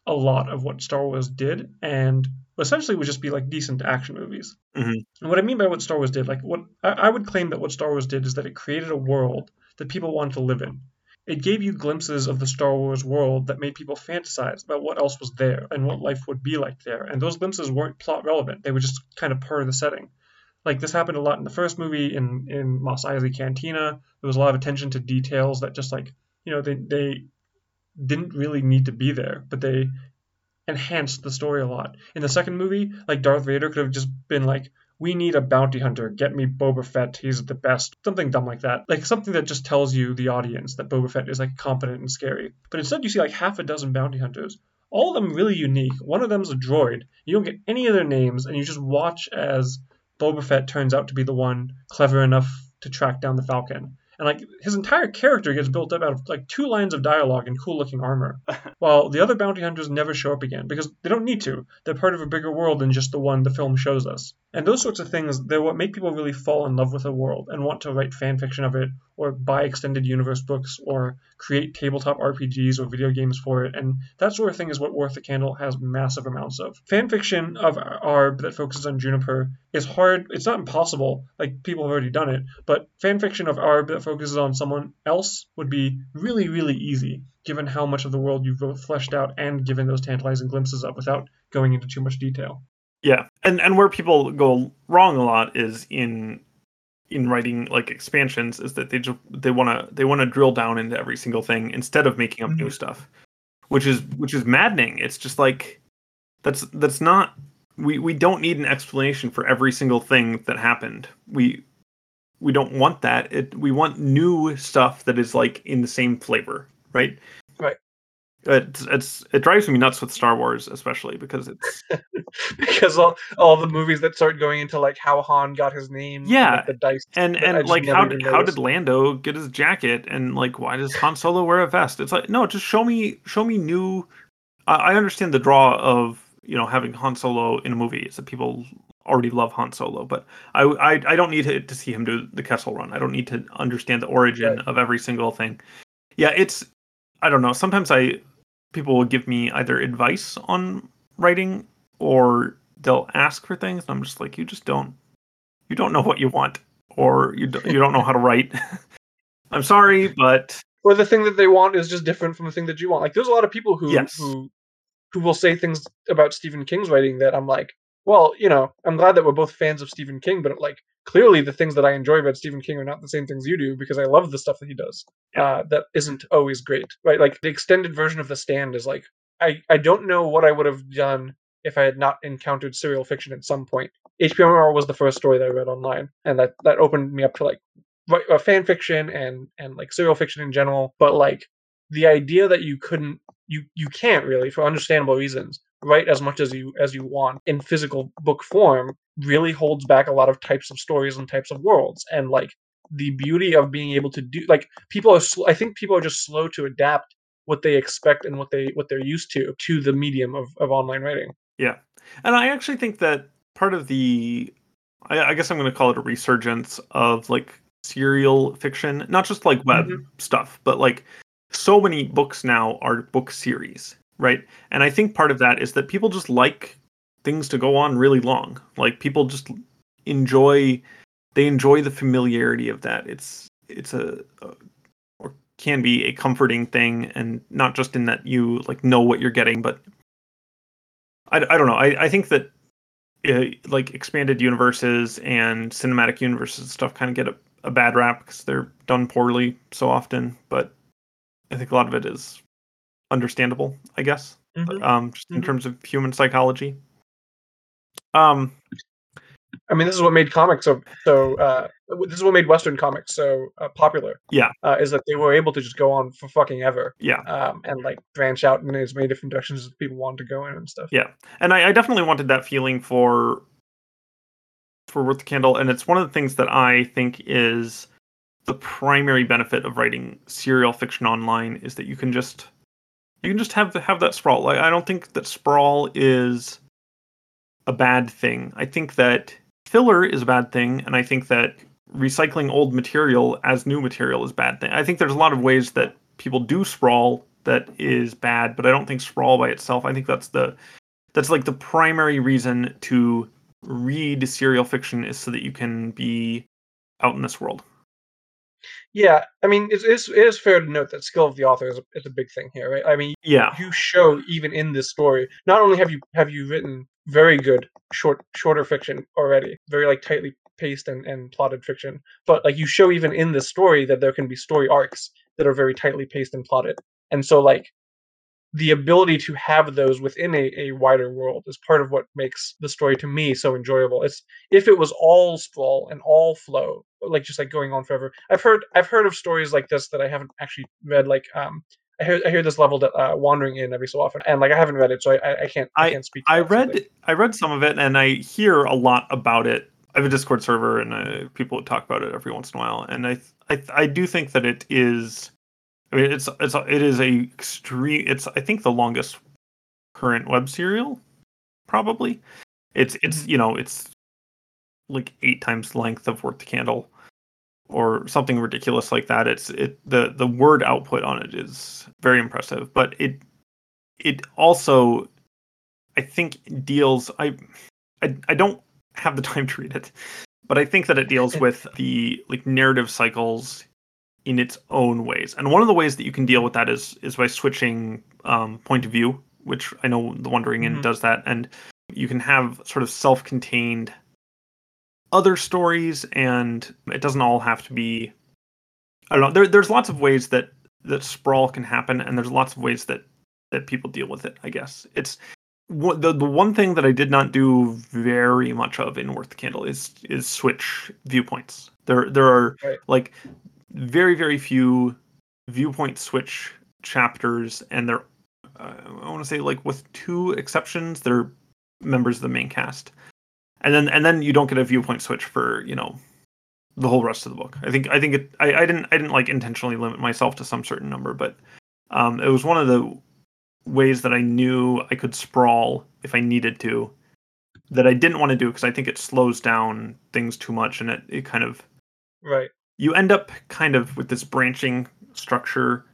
a lot of what Star Wars did and essentially would just be like decent action movies. Mhm. And what I mean by what Star Wars did, like what I, I would claim that what Star Wars did is that it created a world that people wanted to live in. It gave you glimpses of the Star Wars world that made people fantasize about what else was there and what life would be like there. And those glimpses weren't plot relevant; they were just kind of part of the setting. Like this happened a lot in the first movie in in Mos Eisley Cantina. There was a lot of attention to details that just like you know they they didn't really need to be there, but they enhanced the story a lot. In the second movie, like Darth Vader could have just been like, "We need a bounty hunter. Get me Boba Fett. He's the best." Something dumb like that. Like something that just tells you the audience that Boba Fett is like competent and scary. But instead, you see like half a dozen bounty hunters. All of them really unique. One of them's a droid. You don't get any of their names, and you just watch as Boba Fett turns out to be the one clever enough to track down the Falcon. And like his entire character gets built up out of like two lines of dialogue and cool looking armor. While the other bounty hunters never show up again because they don't need to. They're part of a bigger world than just the one the film shows us. And those sorts of things, they're what make people really fall in love with a world and want to write fan fiction of it or buy extended universe books or create tabletop RPGs or video games for it. And that sort of thing is what Worth the Candle has massive amounts of. Fan fiction of Aerb that focuses on Juniper is hard. It's not impossible, like people have already done it, but fan fiction of Aerb that focuses on someone else would be really, really easy given how much of the world you've both fleshed out and given those tantalizing glimpses of without going into too much detail. Yeah, and and where people go wrong a lot is in in writing like expansions is that they just they want to they want to drill down into every single thing instead of making up new mm. stuff, which is which is maddening. It's just like that's that's not we we don't need an explanation for every single thing that happened. We we don't want that. It we want new stuff that is like in the same flavor, right? It's it's it drives me nuts with Star Wars, especially because it's because all, all the movies that start going into like how Han got his name, and, Yeah, like, the dice, and and like how did, how did Lando get his jacket and like why does Han Solo wear a vest? It's like no, just show me show me new. I, I understand the draw of you know having Han Solo in a movie is that people already love Han Solo, but I I, I don't need to, to see him do the Kessel Run. I don't need to understand the origin Right. of every single thing. Yeah, it's I don't know. Sometimes I people will give me either advice on writing or they'll ask for things and I'm just like you just don't you don't know what you want or you don't, you don't know how to write. I'm sorry, but or the thing that they want is just different from the thing that you want. Like there's a lot of people who Yes. who who will say things about Stephen King's writing that I'm like, well, you know, I'm glad that we're both fans of Stephen King, but like clearly the things that I enjoy about Stephen King are not the same things you do because I love the stuff that he does. Yeah. Uh, that isn't always great, right? Like the extended version of The Stand is like I I don't know what I would have done if I had not encountered serial fiction at some point. HPMOR was the first story that I read online, and that that opened me up to like right, uh, fan fiction and and like serial fiction in general. But like the idea that you couldn't, you you can't really, for understandable reasons, write as much as you as you want in physical book form really holds back a lot of types of stories and types of worlds. And like the beauty of being able to do, like people are, sl- I think people are just slow to adapt what they expect and what they what they're used to to the medium of, of online writing. Yeah, and I actually think that part of the, I, I guess I'm going to call it a resurgence of like serial fiction, not just like web mm-hmm. stuff, but like so many books now are book series, right? And I think part of that is that people just like things to go on really long. Like people just enjoy, they enjoy the familiarity of that. It's it's a, a or can be a comforting thing, and not just in that you like know what you're getting, but I, I don't know. I, I think that uh, like expanded universes and cinematic universes and stuff kind of get a, a bad rap because they're done poorly so often. But I think a lot of it is understandable, I guess, um, just in Mhm. terms of human psychology. Um, I mean, this is what made comics so so. Uh, this is what made Western comics so uh, popular. Yeah. uh, is that they were able to just go on for fucking ever. Yeah. um, and like branch out in as many different directions as people wanted to go in and stuff. Yeah, and I, I definitely wanted that feeling for for Worth the Candle, and it's one of the things that I think is the primary benefit of writing serial fiction online is that you can just you can just have have that sprawl. Like I don't think that sprawl is a bad thing. I think that filler is a bad thing, and I think that recycling old material as new material is a bad thing. I think there's a lot of ways that people do sprawl that is bad, but I don't think sprawl by itself. I think that's the that's like the primary reason to read serial fiction is so that you can be out in this world. Yeah, I mean, it is, it is fair to note that skill of the author is a, is a big thing here, right? I mean, Yeah. you show even in this story, not only have you have you written very good short shorter fiction already, very like tightly paced and, and plotted fiction, but like you show even in this story that there can be story arcs that are very tightly paced and plotted. And so like the ability to have those within a, a wider world is part of what makes the story to me so enjoyable. It's if it was all sprawl and all flow, like just like going on forever. I've heard I've heard of stories like this that I haven't actually read. Like um, I hear I hear this level that uh, Wandering Inn every so often, and like I haven't read it, so I I, I can't I, can't speak. to I read like- I read some of it and I hear a lot about it. I have a Discord server and uh, people talk about it every once in a while, and I I I do think that it is. I mean, it's it's it is a extreme. It's I think the longest current web serial, probably. It's it's Mm-hmm. you know it's like eight times length of Worth the Candle, or something ridiculous like that. It's it the the word output on it is very impressive, but it it also I think deals I I I don't have the time to read it, but I think that it deals with the like narrative cycles in its own ways. And one of the ways that you can deal with that is is by switching um, point of view, which I know the Wandering Inn Mhm. does that, and you can have sort of self-contained other stories, and it doesn't all have to be. I don't know. There, there's lots of ways that that sprawl can happen, and there's lots of ways that that people deal with it. I guess it's the the one thing that I did not do very much of in Worth the Candle is is switch viewpoints. There there are Right. like very very few viewpoint switch chapters, and they're uh, I want to say like with two exceptions, they're members of the main cast, and then and then you don't get a viewpoint switch for you know the whole rest of the book. I think I think it I, I didn't I didn't like intentionally limit myself to some certain number, but um, it was one of the ways that I knew I could sprawl if I needed to that I didn't want to do because I think it slows down things too much and it, it kind of right. you end up kind of with this branching structure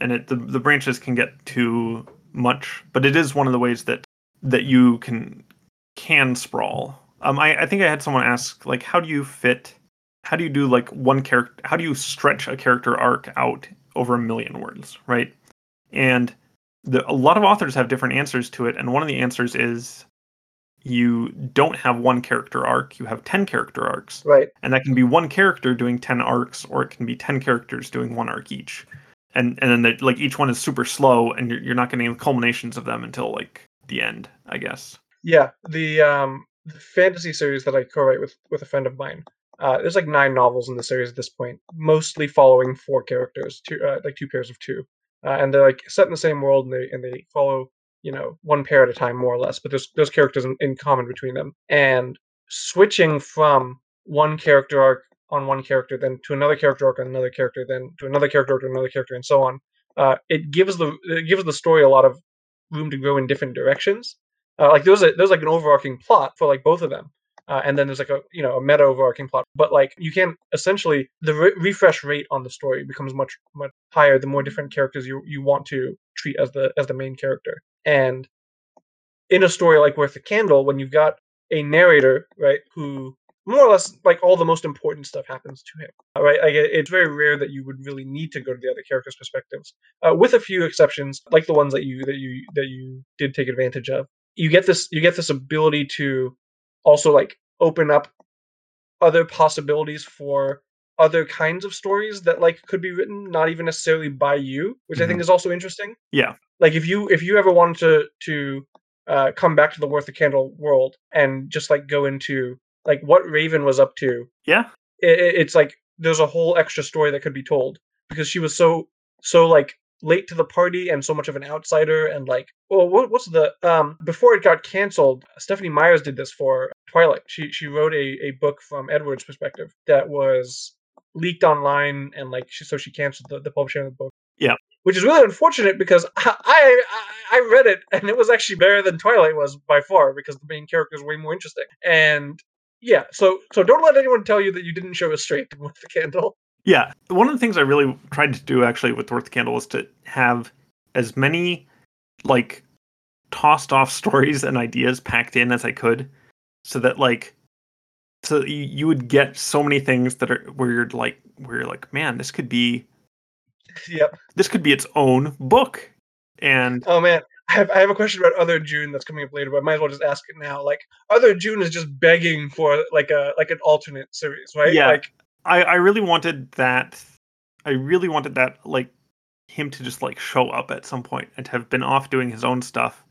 and it the, the branches can get too much but it is one of the ways that that you can can sprawl um i, I think i had someone ask like how do you fit how do you do like one character how do you stretch a character arc out over a million words right? And the, a lot of authors have different answers to it and one of the answers is you don't have one character arc you have 10 character arcs. Right. and that can be one character doing 10 arcs or it can be 10 characters doing one arc each. And and then they, like each one is super slow and you're, you're not getting the culminations of them until like the end i guess. Yeah, the um the fantasy series that I co-write with with a friend of mine. Uh, there's like nine novels in the series at this point, mostly following four characters, two uh, like two pairs of two, uh, and they're like set in the same world and they and they follow you know one pair at a time more or less, but there's there's characters in, in common between them, and switching from one character arc on one character, then to another character arc on another character, then to another character arc to another character, and so on. Uh, it gives the it gives the story a lot of room to grow in different directions. Uh, like there's a there's like an overarching plot for like both of them, uh, and then there's like a you know a meta overarching plot. But like you can essentially the re- refresh rate on the story becomes much much higher the more different characters you you want to treat as the as the main character. And in a story like Worth the Candle, when you've got a narrator right who more or less like all the most important stuff happens to him right like it's very rare that you would really need to go to the other characters perspectives uh, with a few exceptions like the ones that you that you that you did take advantage of you get this you get this ability to also like open up other possibilities for other kinds of stories that like could be written not even necessarily by you which i think is also interesting Yeah. like if you if you ever wanted to to uh, come back to the worth the candle world and just like go into like what Raven was up to. Yeah. It, it's like there's a whole extra story that could be told because she was so so like late to the party and so much of an outsider and like well what, what's the um before it got canceled stephanie myers did this for twilight. She she wrote a, a book from edward's perspective that was leaked online and like she so she canceled the, the publishing of the book. Yeah. which is really unfortunate because I, I i read it and it was actually better than twilight was by far because the main character is way more interesting. And yeah so so don't let anyone tell you that you didn't show a straight with the candle Yeah, one of the things I really tried to do actually with Worth the Candle was to have as many like tossed off stories and ideas packed in as I could, so that like, so you, you would get so many things that are where you're like, where you're like, man, this could be yep this could be its own book, and Oh man, I have I have a question about Other June that's coming up later, but I might as well just ask it now. Like Other June is just begging for like a like an alternate series, right? Yeah. Like I I really wanted that, I really wanted that like him to just like show up at some point and have been off doing his own stuff.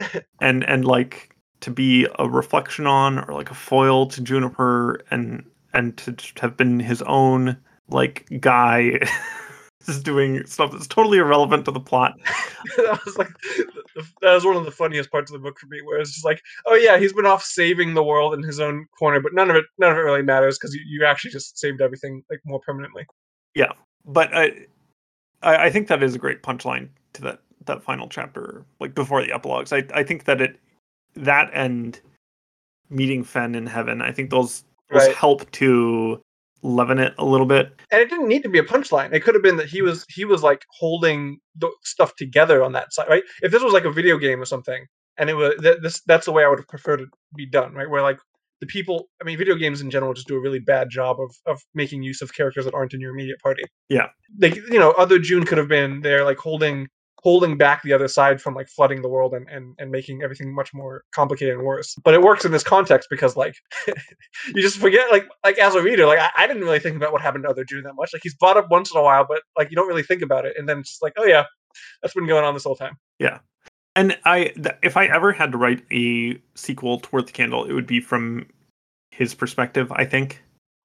And and like to be a reflection on or like a foil to juniper and and to have been his own like guy just doing stuff that's totally irrelevant to the plot that was like that was one of the funniest parts of the book for me, where it's just like, oh yeah, he's been off saving the world in his own corner, but none of it none of it really matters because you, you actually just saved everything like more permanently. Yeah, but I, I I think that is a great punchline to that that final chapter, like before the epilogues. I I think that it that and meeting Fen in heaven. I think those those Right. help to leaven it a little bit. And it didn't need to be a punchline. It could have been that he was he was like holding the stuff together on that side, right? If this was like a video game or something, and it was th- this that's the way I would have preferred it be done, right? Where like the people, I mean, video games in general just do a really bad job of of making use of characters that aren't in your immediate party. Yeah. like you know, other June could have been there, like holding holding back the other side from like flooding the world and and, and making everything much more complicated and worse. But it works in this context because like you just forget like like as a reader like I, I didn't really think about what happened to other June that much like he's brought up once in a while but like you don't really think about it and then it's just like oh yeah that's been going on this whole time Yeah. And I, th- if I ever had to write a sequel to Worth the Candle, it would be from his perspective. I think.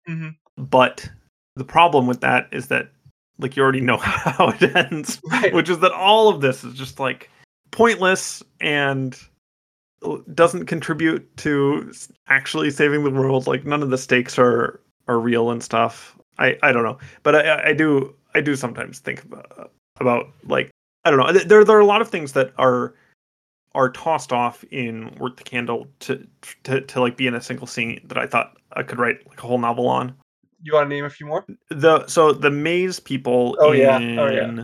Mhm. But the problem with that is that, like, you already know how it ends, right which is that all of this is just like pointless and doesn't contribute to actually saving the world. Like, none of the stakes are are real and stuff. I I don't know, but I I- do I do sometimes think about, about like I don't know. There there are a lot of things that are are tossed off in Worth the Candle to to to like be in a single scene that I thought I could write like a whole novel on. You want to name a few more The so the maze people Oh, in yeah. Oh, yeah.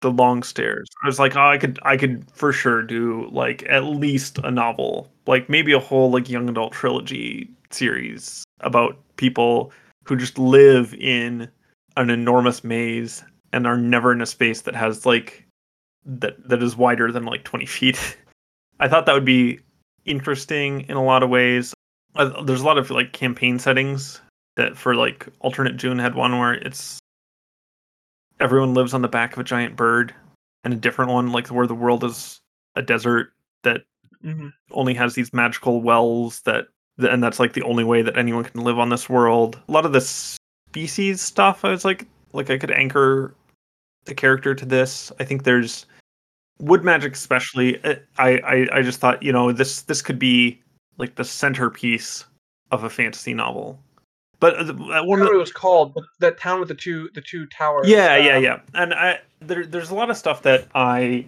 the long stairs. I was like, oh, I could I could for sure do like at least a novel, like maybe a whole like young adult trilogy series about people who just live in an enormous maze and are never in a space that has like that that is wider than like 20 feet. I thought that would be interesting in a lot of ways. Uh, there's a lot of like campaign settings that for like alternate June had one where it's everyone lives on the back of a giant bird and a different one like where the world is a desert that mm-hmm. only has these magical wells that and that's like the only way that anyone can live on this world. A lot of this species stuff I was like like I could anchor the character to this. I think there's wood magic especially uh, I, I I just thought, you know, this this could be like the centerpiece of a fantasy novel. But uh, the- uh, I one don't of know the, what it was called that town with the two the two towers yeah, yeah, um, yeah. And I there there's a lot of stuff that I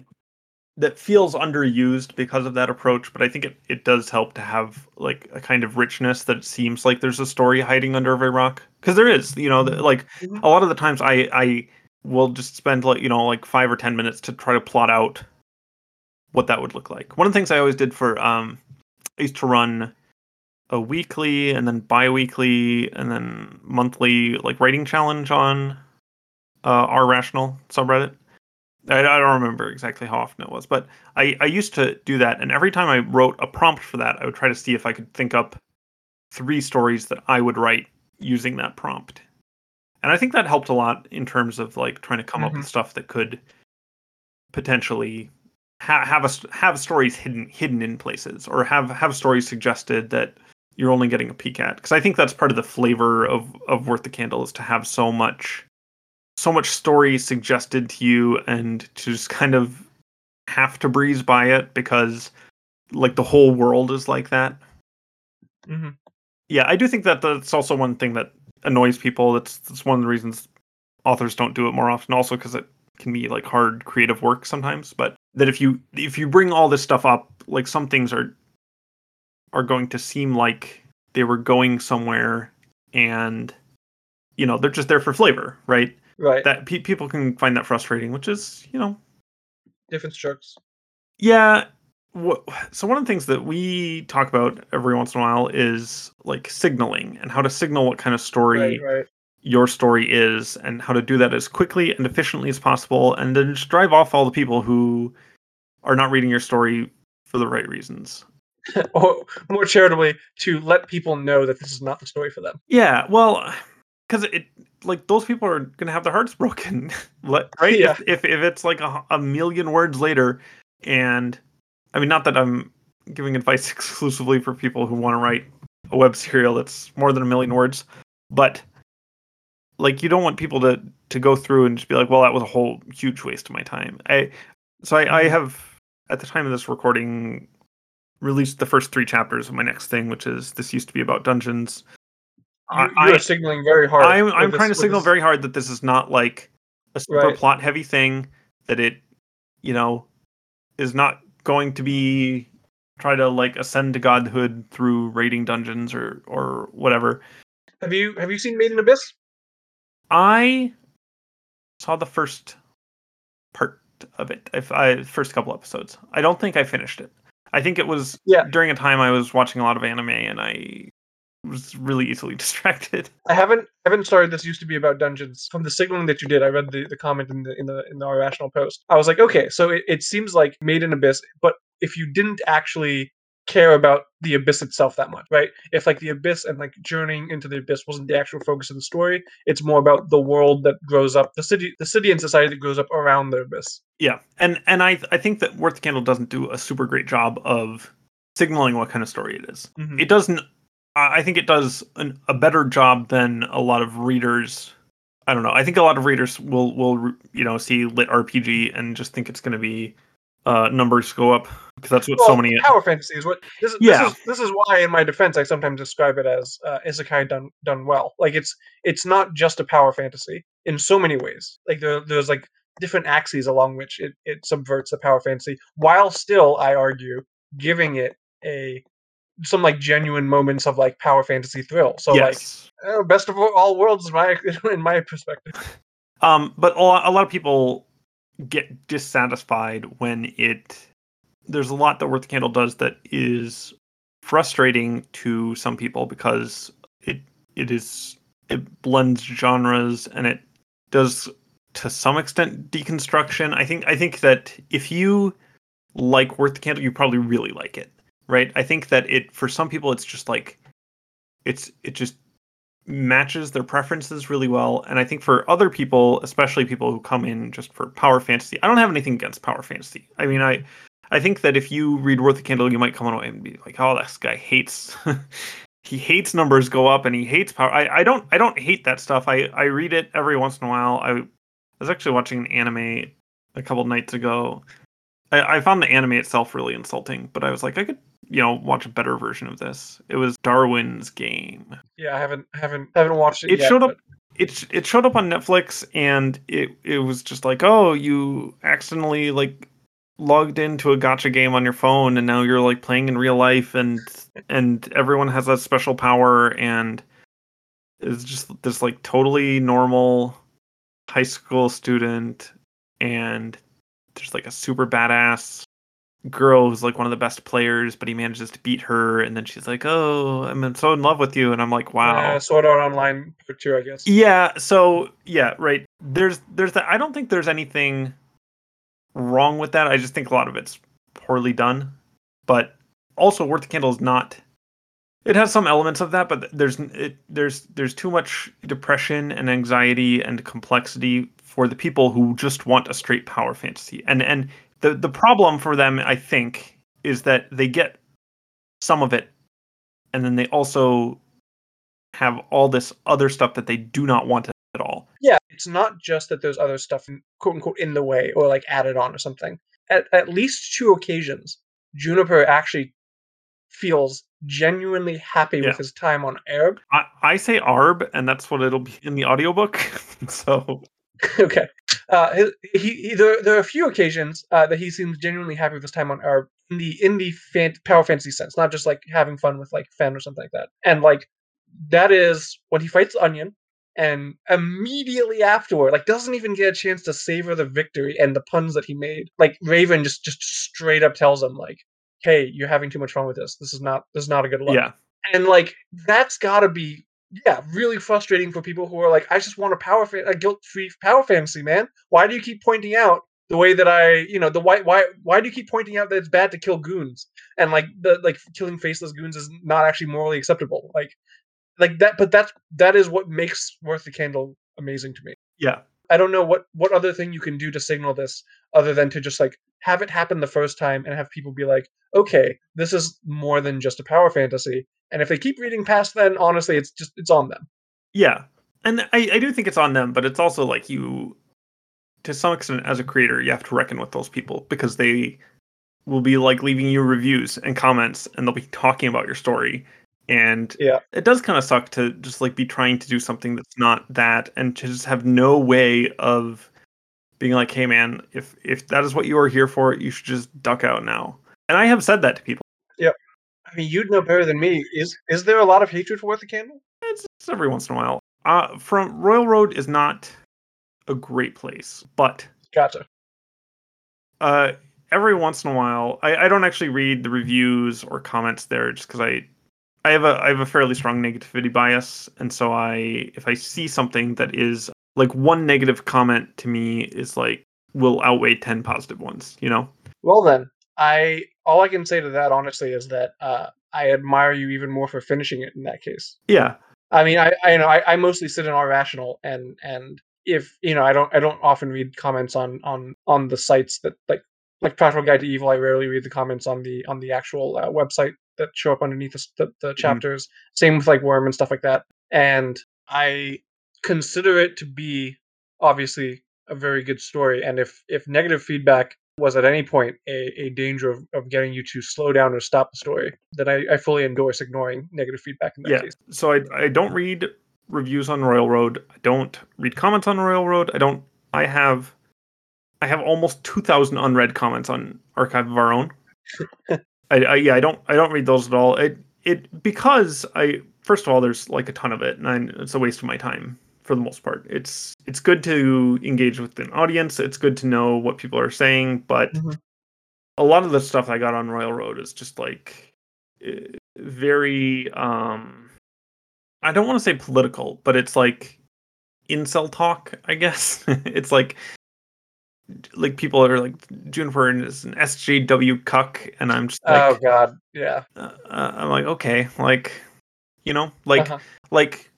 that feels underused because of that approach, but I think it, it does help to have like a kind of richness that it seems like there's a story hiding under every rock. Because there is, you know, the, like Mhm. a lot of the times I I will just spend like you know like five or ten minutes to try to plot out what that would look like. One of the things I always did for um I used to run a weekly and then bi-weekly and then monthly like writing challenge on uh, r/rational subreddit. I, I don't remember exactly how often it was, but I, I used to do that. And every time I wrote a prompt for that, I would try to see if I could think up three stories that I would write using that prompt. And I think that helped a lot in terms of like trying to come up with stuff that could potentially ha- have a have stories hidden hidden in places or have have stories suggested that you're only getting a peek at because I think that's part of the flavor of of Worth the Candle is to have so much so much story suggested to you and to just kind of have to breeze by it because like the whole world is like that. hmm Yeah, I do think that that's also one thing that annoys people. That's that's one of the reasons authors don't do it more often. Also, because it can be like hard creative work sometimes. But that if you if you bring all this stuff up, like some things are are going to seem like they were going somewhere, and you know they're just there for flavor, right? Right. That pe- people can find that frustrating, which is you know Different strokes. yeah. So one of the things that we talk about every once in a while is like signaling and how to signal what kind of story Right. Right. your story is and how to do that as quickly and efficiently as possible and then just drive off all the people who are not reading your story for the right reasons. or more charitably, to let people know that this is not the story for them. Yeah, well, because it like those people are gonna have their hearts broken, right? Yeah. If, if if it's like a, a million words later, and I mean, not that I'm giving advice exclusively for people who want to write a web serial that's more than a million words, but like you don't want people to to go through and just be like, well, that was a whole huge waste of my time. I so I, I mm-hmm. have at the time of this recording released the first three chapters of my next thing, which is this used to be about dungeons. You, I- you I- are signaling very hard. I'm I'm this- trying to signal this- very hard that this is not like a super Right. plot heavy thing. That it, you know, is not going to be try to like ascend to godhood through raiding dungeons or or whatever. Have you have you seen Made in Abyss? I saw the first part of it. If I first couple episodes, I don't think I finished it. I think it was Yeah. during a time I was watching a lot of anime and I was really easily distracted. I haven't haven't started. This used to be about dungeons. From the signaling that you did, I read the, the comment in the in the in the irrational post. I was like, okay, so it, it seems like Made in Abyss, but if you didn't actually care about the abyss itself that much, right? If like the abyss and like journeying into the abyss wasn't the actual focus of the story, it's more about the world that grows up, the city, the city and society that grows up around the abyss. Yeah, and and I I think that Worth the Candle doesn't do a super great job of signaling what kind of story it is. Mhm. It doesn't. I I think it does an, a better job than a lot of readers. I don't know. I think a lot of readers will will you know see lit RPG and just think it's going to be uh, numbers go up because that's what so many. power fantasy is what this is. Yeah. This is this is why, in my defense, I sometimes describe it as uh, isekai done done well. Like it's it's not just a power fantasy in so many ways. Like there, there's like different axes along which it, it subverts the power fantasy, while still, I argue, giving it a some like genuine moments of like power fantasy thrill. So yes. like uh, best of all worlds, in my in my perspective. Um, but a lot, a lot of people get dissatisfied when it. There's a lot that Worth the Candle does that is frustrating to some people because it it is it blends genres and it does to some extent deconstruction. I think I think that if you like Worth the Candle, you probably really like it, right? I think that it for some people it's just like it's it just matches their preferences really well. And I think for other people, especially people who come in just for power fantasy, I don't have anything against power fantasy. I mean, I I think that if you read Worth the Candle, you might come away and be like, "Oh, this guy hates." he hates numbers go up and he hates power. I, I don't I don't hate that stuff. I, I read it every once in a while. I was actually watching an anime a couple nights ago. I, I found the anime itself really insulting, but I was like, I could you know watch a better version of this. It was Darwin's Game. Yeah, I haven't haven't haven't watched it. It yet, showed up but- it it showed up on Netflix and it it was just like, oh, you accidentally like logged into a gacha game on your phone and now you're like playing in real life and and everyone has a special power and it's just this like totally normal high school student and there's like a super badass girl who's like one of the best players but he manages to beat her and then she's like oh i'm so in love with you and i'm like wow Yeah, Sword Art Online two, I guess. yeah, so yeah, right. There's there's that I don't think there's anything wrong with that. I just think a lot of it's poorly done. But also Worth the Candle is not it has some elements of that, but there's it there's there's too much depression and anxiety and complexity for the people who just want a straight power fantasy. And and the the problem for them I think is that they get some of it and then they also have all this other stuff that they do not want at all. Yeah, it's not just that there's other stuff, quote unquote, in the way or like added on or something. At at least two occasions, Juniper actually feels genuinely happy Yeah. with his time on Aerb. I, I say Aerb, and that's what it'll be in the audiobook. so okay. Uh, he, he there, there are a few occasions uh, that he seems genuinely happy with his time on Aerb in the in the fan, power fantasy sense, not just like having fun with like Fen or something like that. And like that is when he fights Onion, and immediately afterward, like doesn't even get a chance to savor the victory and the puns that he made. Like Raven just just straight up tells him like, "Hey, you're having too much fun with this. This is not this is not a good look." yeah, and like that's got to be yeah really frustrating for people who are like i just want a power fa- a guilt-free power fantasy man. Why do you keep pointing out the way that i you know the why why why do you keep pointing out that it's bad to kill goons? And like the like killing faceless goons is not actually morally acceptable. Like like that but that's that is what makes worth the candle amazing to me. Yeah, I don't know what what other thing you can do to signal this other than to just like have it happen the first time and have people be like, okay, this is more than just a power fantasy. And if they keep reading past then, honestly, it's just it's on them. yeah. And I, I do think it's on them, but it's also like you, to some extent, as a creator, you have to reckon with those people because they will be like leaving you reviews and comments, and they'll be talking about your story. And Yeah. it does kind of suck to just like be trying to do something that's not that, and to just have no way of being like, "Hey, man, if if that is what you are here for, you should just duck out now." And I have said that to people. Yeah. I mean, you'd know better than me. Is is there a lot of hatred for the Candle? It's, it's every once in a while. Uh, from Royal Road is not a great place, but Gotcha. uh, every once in a while, I, I don't actually read the reviews or comments there just because I I have a I have a fairly strong negativity bias, and so I if I see something that is like one negative comment to me is like will outweigh ten positive ones, you know? Well then, I all I can say to that honestly is that uh, I admire you even more for finishing it in that case. Yeah, I mean, I, I you know I, I mostly sit in r/rational and and if you know I don't I don't often read comments on on on the sites that like like Practical Guide to Evil. I rarely read the comments on the on the actual uh, website that show up underneath the, the, the mm-hmm. chapters. Same with like Worm and stuff like that. And I consider it to be obviously a very good story. And if if negative feedback was at any point a, a danger of, of getting you to slow down or stop the story, then I, I fully endorse ignoring negative feedback in that yeah. case. So I I don't read reviews on Royal Road. I don't read comments on Royal Road. I don't. I have I have almost two thousand unread comments on Archive of Our Own. I, I yeah I don't I don't read those at all. It it because I first of all there's like a ton of it and I, it's a waste of my time for the most part. It's it's good to engage with an audience. It's good to know what people are saying, but Mhm. a lot of the stuff I got on Royal Road is just like eh, very um I don't want to say political, but it's like incel talk, I guess. it's like like people are like Juniper is an SJW cuck, and I'm just like, oh God, yeah. uh, uh, I'm like okay, like you know, like Uh-huh. like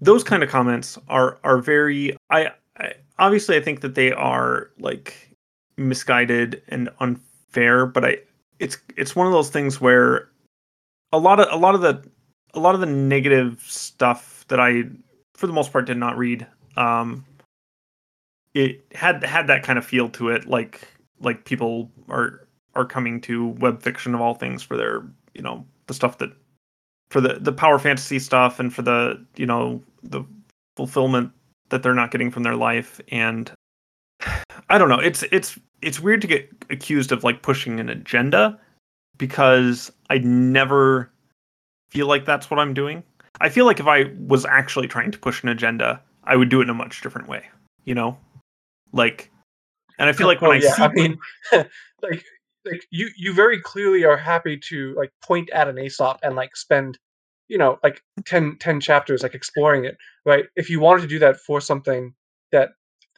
those kind of comments are are very I, I obviously I think that they are like misguided and unfair, but I it's it's one of those things where a lot of a lot of the a lot of the negative stuff that I for the most part did not read um it had had that kind of feel to it like like people are are coming to web fiction of all things for their you know the stuff that for the the power fantasy stuff and for the you know the fulfillment that they're not getting from their life. And i don't know it's it's it's weird to get accused of like pushing an agenda because i never feel like that's what i'm doing. I feel like if i was actually trying to push an agenda i would do it in a much different way you know like and i feel like when Oh, i yeah, see I mean, like, like you, you very clearly are happy to like point at an Aesop and like spend, you know, like 10, 10 chapters like exploring it, right? If you wanted to do that for something that,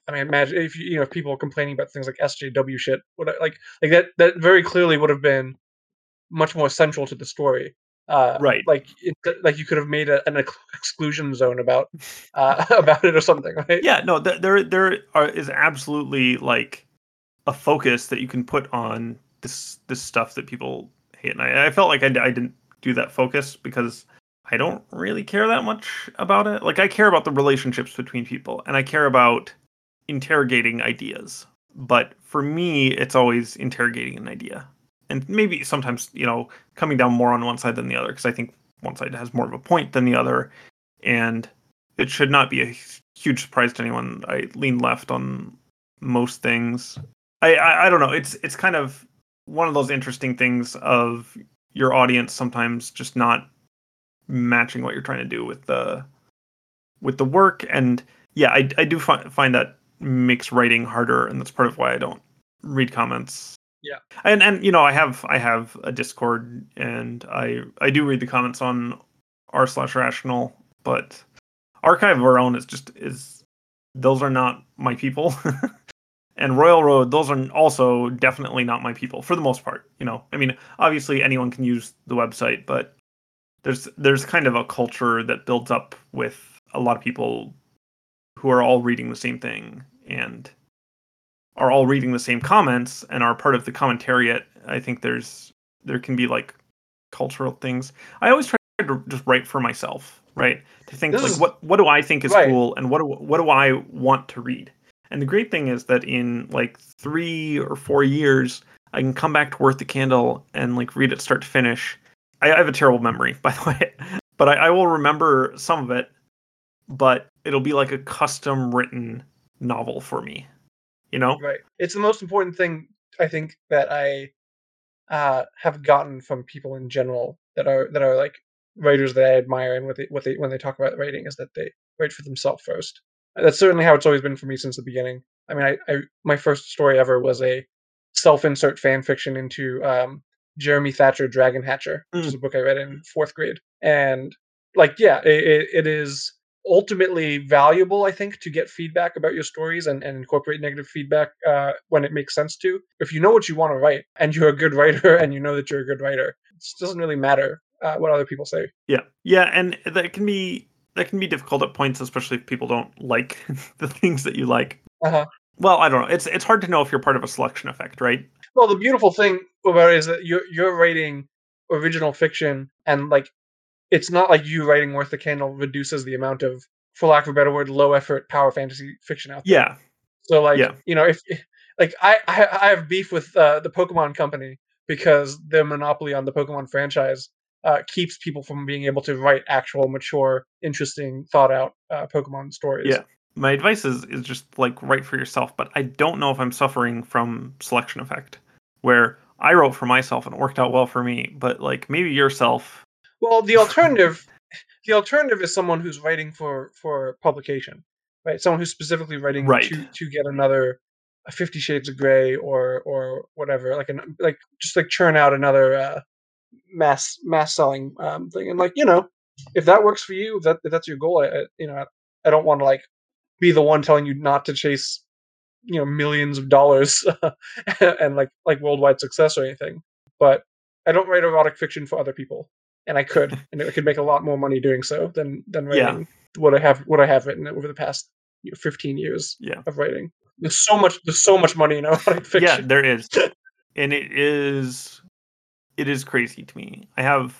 I mean, imagine if you, you know, if people are complaining about things like SJW shit, what like, like that, that very clearly would have been much more central to the story. Uh, Right. Like, it, like you could have made a, an ex- exclusion zone about, uh, about it or something, right? yeah no th- there there are, is absolutely like a focus that you can put on this this stuff that people hate and i, I felt like I, I didn't do that focus because I don't really care that much about it. Like I care about the relationships between people and I care about interrogating ideas. But for me, it's always interrogating an idea. And maybe sometimes, you know, coming down more on one side than the other because I think one side has more of a point than the other and it should not be a huge surprise to anyone. I lean left on most things. I, I I don't know. It's it's kind of one of those interesting things of your audience sometimes just not matching what you're trying to do with the with the work and yeah i, I do find, find that makes writing harder and that's part of why i don't read comments Yeah. and and you know i have i have a discord and i i do read the comments on r slash rational but archive of our own is just is those are not my people and royal road those are also definitely not my people for the most part you know i mean obviously anyone can use the website but there's there's kind of a culture that builds up with a lot of people who are all reading the same thing and are all reading the same comments and are part of the commentariat i think there's there can be like cultural things i always try to just write for myself right to think This like is- what what do i think is Right. cool and what do, what do i want to read and the great thing is that in like three or four years i can come back to worth the candle and like read it start to finish I, I have a terrible memory, by the way, but I, I will remember some of it. But it'll be like a custom written novel for me, you know? Right. It's the most important thing I think that I uh, have gotten from people in general that are that are like writers that I admire and what they what they when they talk about writing is that they write for themselves first. That's certainly how it's always been for me since the beginning. I mean, I, I my first story ever was a self-insert fan fiction into um, Jeremy Thatcher Dragon Hatcher, which is a book I read in fourth grade, and like yeah, it, it, it is ultimately valuable i think to get feedback about your stories and, and incorporate negative feedback uh, when it makes sense to if you know what you want to write and you're a good writer and you know that you're a good writer it doesn't really matter uh, what other people say Yeah, yeah, and that can be that can be difficult at points, especially if people don't like the things that you like. Uh-huh. Well, I don't know. It's it's hard to know if you're part of a selection effect, right? well the beautiful thing about it is that you're, you're writing original fiction and like it's not like you writing worth the candle reduces the amount of for lack of a better word low effort power fantasy fiction out there Yeah, So like Yeah. you know if like I I, I have beef with uh, the Pokemon company because their monopoly on the Pokemon franchise uh, keeps people from being able to write actual mature, interesting, thought out uh, Pokemon stories. Yeah. my advice is is just like write for yourself. But I don't know if I'm suffering from selection effect, where I wrote for myself and it worked out well for me. But like maybe yourself, Well, the alternative, the alternative is someone who's writing for for publication, right? Someone who's specifically writing Right. to to get another Fifty Shades of Grey or or whatever, like an like just like churn out another uh, mass mass selling um, thing. And like you know, if that works for you, if that if that's your goal, I, I you know, I, I don't want to like be the one telling you not to chase you know millions of dollars and like like worldwide success or anything. But I don't write erotic fiction for other people, and I could, and I could make a lot more money doing so than than Yeah. writing what I have what I have written over the past you know, 15 years yeah, of writing. There's so much there's so much money in erotic fiction. yeah, there is, and it is it is crazy to me. I have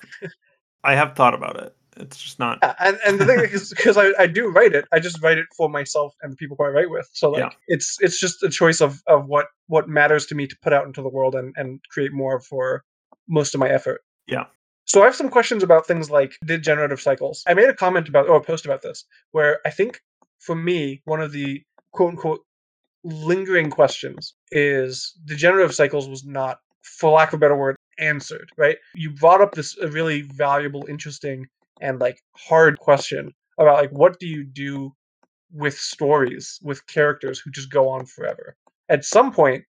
I have thought about it. It's just not. Yeah, and, and the thing is because I, I do write it i just write it for myself and the people who i write with so like Yeah. it's it's just a choice of of what what matters to me to put out into the world and and create more for most of my effort Yeah. So i have some questions about things like degenerative cycles. I made a comment about or a post about this where i think for me one of the quote unquote lingering questions is degenerative cycles was not for lack of a better word answered right? You brought up this really valuable interesting and like hard question about like what do you do with stories with characters who just go on forever? At some point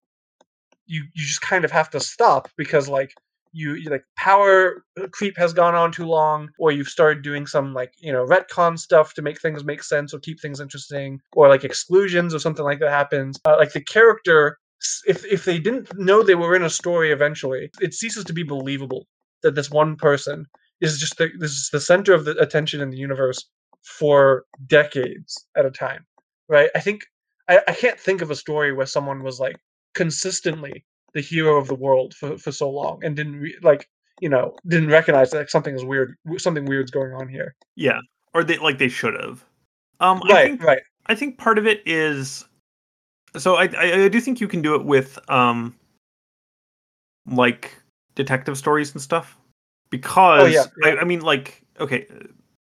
you you just kind of have to stop because like you, you like power creep has gone on too long or you've started doing some like you know retcon stuff to make things make sense or keep things interesting or like exclusions or something like that happens uh, like the character if if they didn't know they were in a story eventually it ceases to be believable that this one person is just the, this is the center of the attention in the universe for decades at a time right? I think I, I can't think of a story where someone was like consistently the hero of the world for, for so long and didn't re- like you know didn't recognize that something is weird, something weird's going on here. Yeah, or they like they should have. Um, right, I think right. I think part of it is so I, I I do think you can do it with um like detective stories and stuff because Oh, yeah, yeah. I, I mean like okay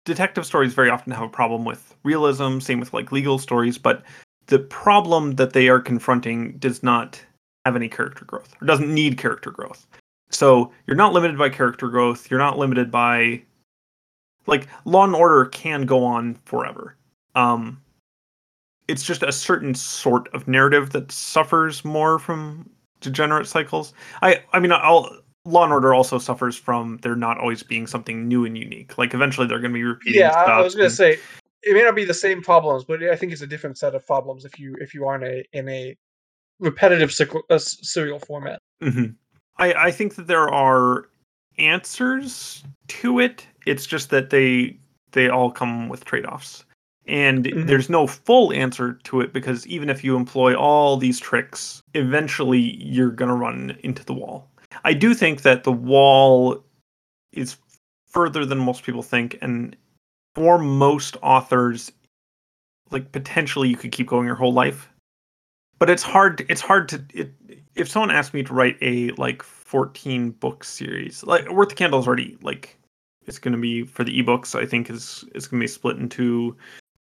detective stories very often have a problem with realism same with like legal stories but the problem that they are confronting does not have any character growth or doesn't need character growth. So you're not limited by character growth you're not limited by like law and order can go on forever. Um it's just a certain sort of narrative that suffers more from degenerate cycles. I i mean i'll law and order also suffers from there not always being something new and unique. Like eventually they're going to be repeating Yeah, I, was gonna say it may not be the same problems, but I think it's a different set of problems if you if you are in a in a repetitive cycl- uh, serial format. Mhm. I, I think that there are answers to it. It's just that they they all come with trade-offs. And Mhm. there's no full answer to it because even if you employ all these tricks, eventually you're gonna run into the wall. I do think that the wall is further than most people think, and for most authors, like potentially you could keep going your whole life but it's hard it's hard to it, if someone asked me to write a like 14 book series like worth the candle is already like it's going to be for the ebooks i think is is going to be split into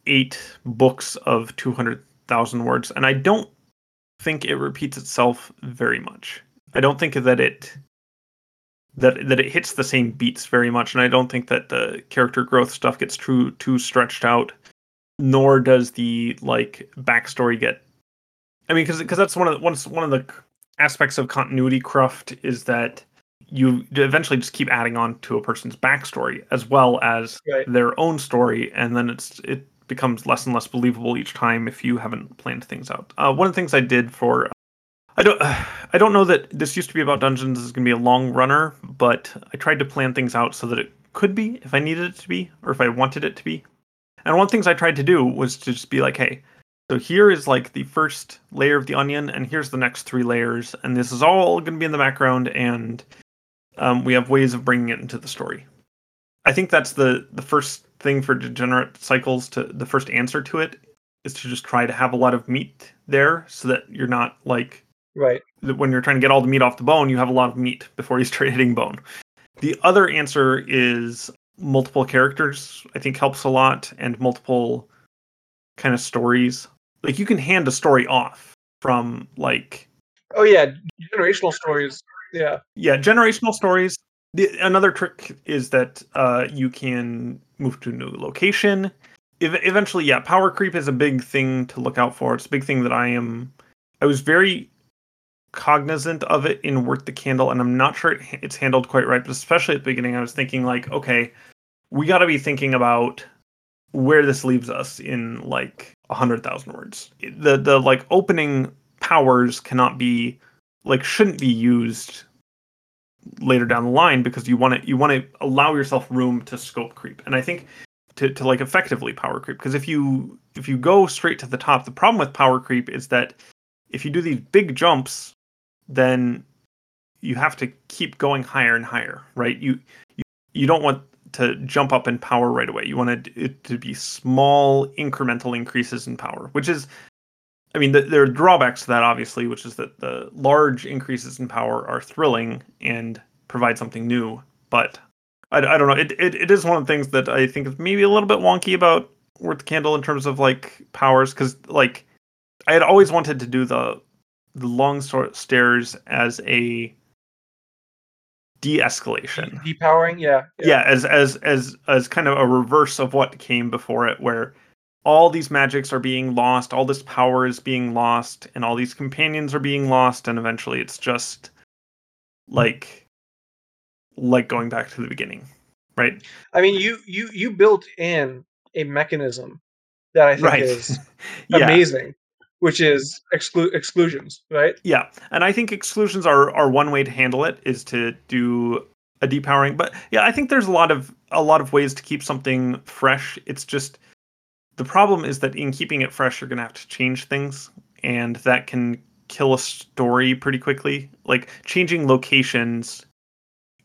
eight books of 200000 words and i don't think it repeats itself very much. I don't think that it that that it hits the same beats very much and i don't think that the character growth stuff gets too too stretched out nor does the like backstory get I mean, because that's one of the, one one of the aspects of continuity cruft is that you eventually just keep adding on to a person's backstory as well as Right. their own story, and then it's it becomes less and less believable each time if you haven't planned things out. Uh, one of the things I did for I don't I don't know that this used to be about dungeons is going to be a long runner, but I tried to plan things out so that it could be if I needed it to be or if I wanted it to be. And one of the things I tried to do was to just be like, hey, so here is like the first layer of the onion, and here's the next three layers, and this is all going to be in the background, and um, we have ways of bringing it into the story. I think that's the the first thing for degenerate cycles. To the first answer to it is to just try to have a lot of meat there, so that you're not like Right. that when you're trying to get all the meat off the bone, you have a lot of meat before you start hitting bone. The other answer is multiple characters. I think helps a lot, and multiple kind of stories. Like you can hand a story off from like Oh yeah, generational stories. Yeah. yeah generational stories. The, another trick is that uh, you can move to a new location. Ev- eventually, yeah, power creep is a big thing to look out for. It's a big thing that I am. I was very cognizant of it in Worth the Candle, and I'm not sure it, it's handled quite right. But especially at the beginning, I was thinking like, okay, we got to be thinking about where this leaves us in like a hundred thousand words. The the like opening powers cannot be like shouldn't be used later down the line because you want to you want to allow yourself room to scope creep and i think to, to like effectively power creep because if you if you go straight to the top the problem with power creep is that if you do these big jumps then you have to keep going higher and higher right you you, you don't want to jump up in power right away you want it to be small incremental increases in power which is I mean, the, there are drawbacks to that, obviously, which is that the large increases in power are thrilling and provide something new. But I, I don't know. It, it it is one of the things that I think is maybe a little bit wonky about Worth Candle in terms of like powers, because like I had always wanted to do the the long stairs as a de-escalation. Depowering. Yeah. yeah as as as as kind of a reverse of what came before it where all these magics are being lost all this power is being lost and all these companions are being lost and eventually it's just like like going back to the beginning right? I mean, you you you built in a mechanism that I think right. is yeah. amazing, which is exclu- exclusions, right? yeah and i think exclusions are are one way to handle it is to do a depowering but yeah i think there's a lot of a lot of ways to keep something fresh it's just the problem is that in keeping it fresh you're going to have to change things and that can kill a story pretty quickly like changing locations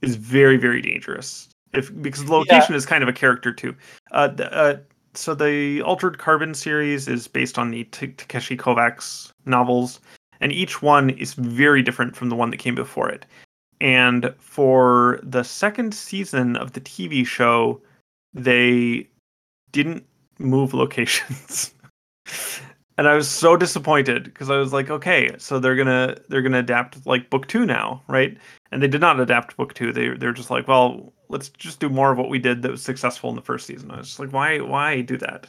is very very dangerous. If because location is kind of a character too. Uh, the, uh, so the Altered Carbon series is based on the Takeshi Kovacs novels, and each one is very different from the one that came before it. And for the second season of the TV show, they didn't move locations. and I was so disappointed because I was like, okay, so they're gonna they're gonna adapt like book two now, right? And they did not adapt book two. They they're just like, well, let's just do more of what we did that was successful in the first season. I was just like, why why do that?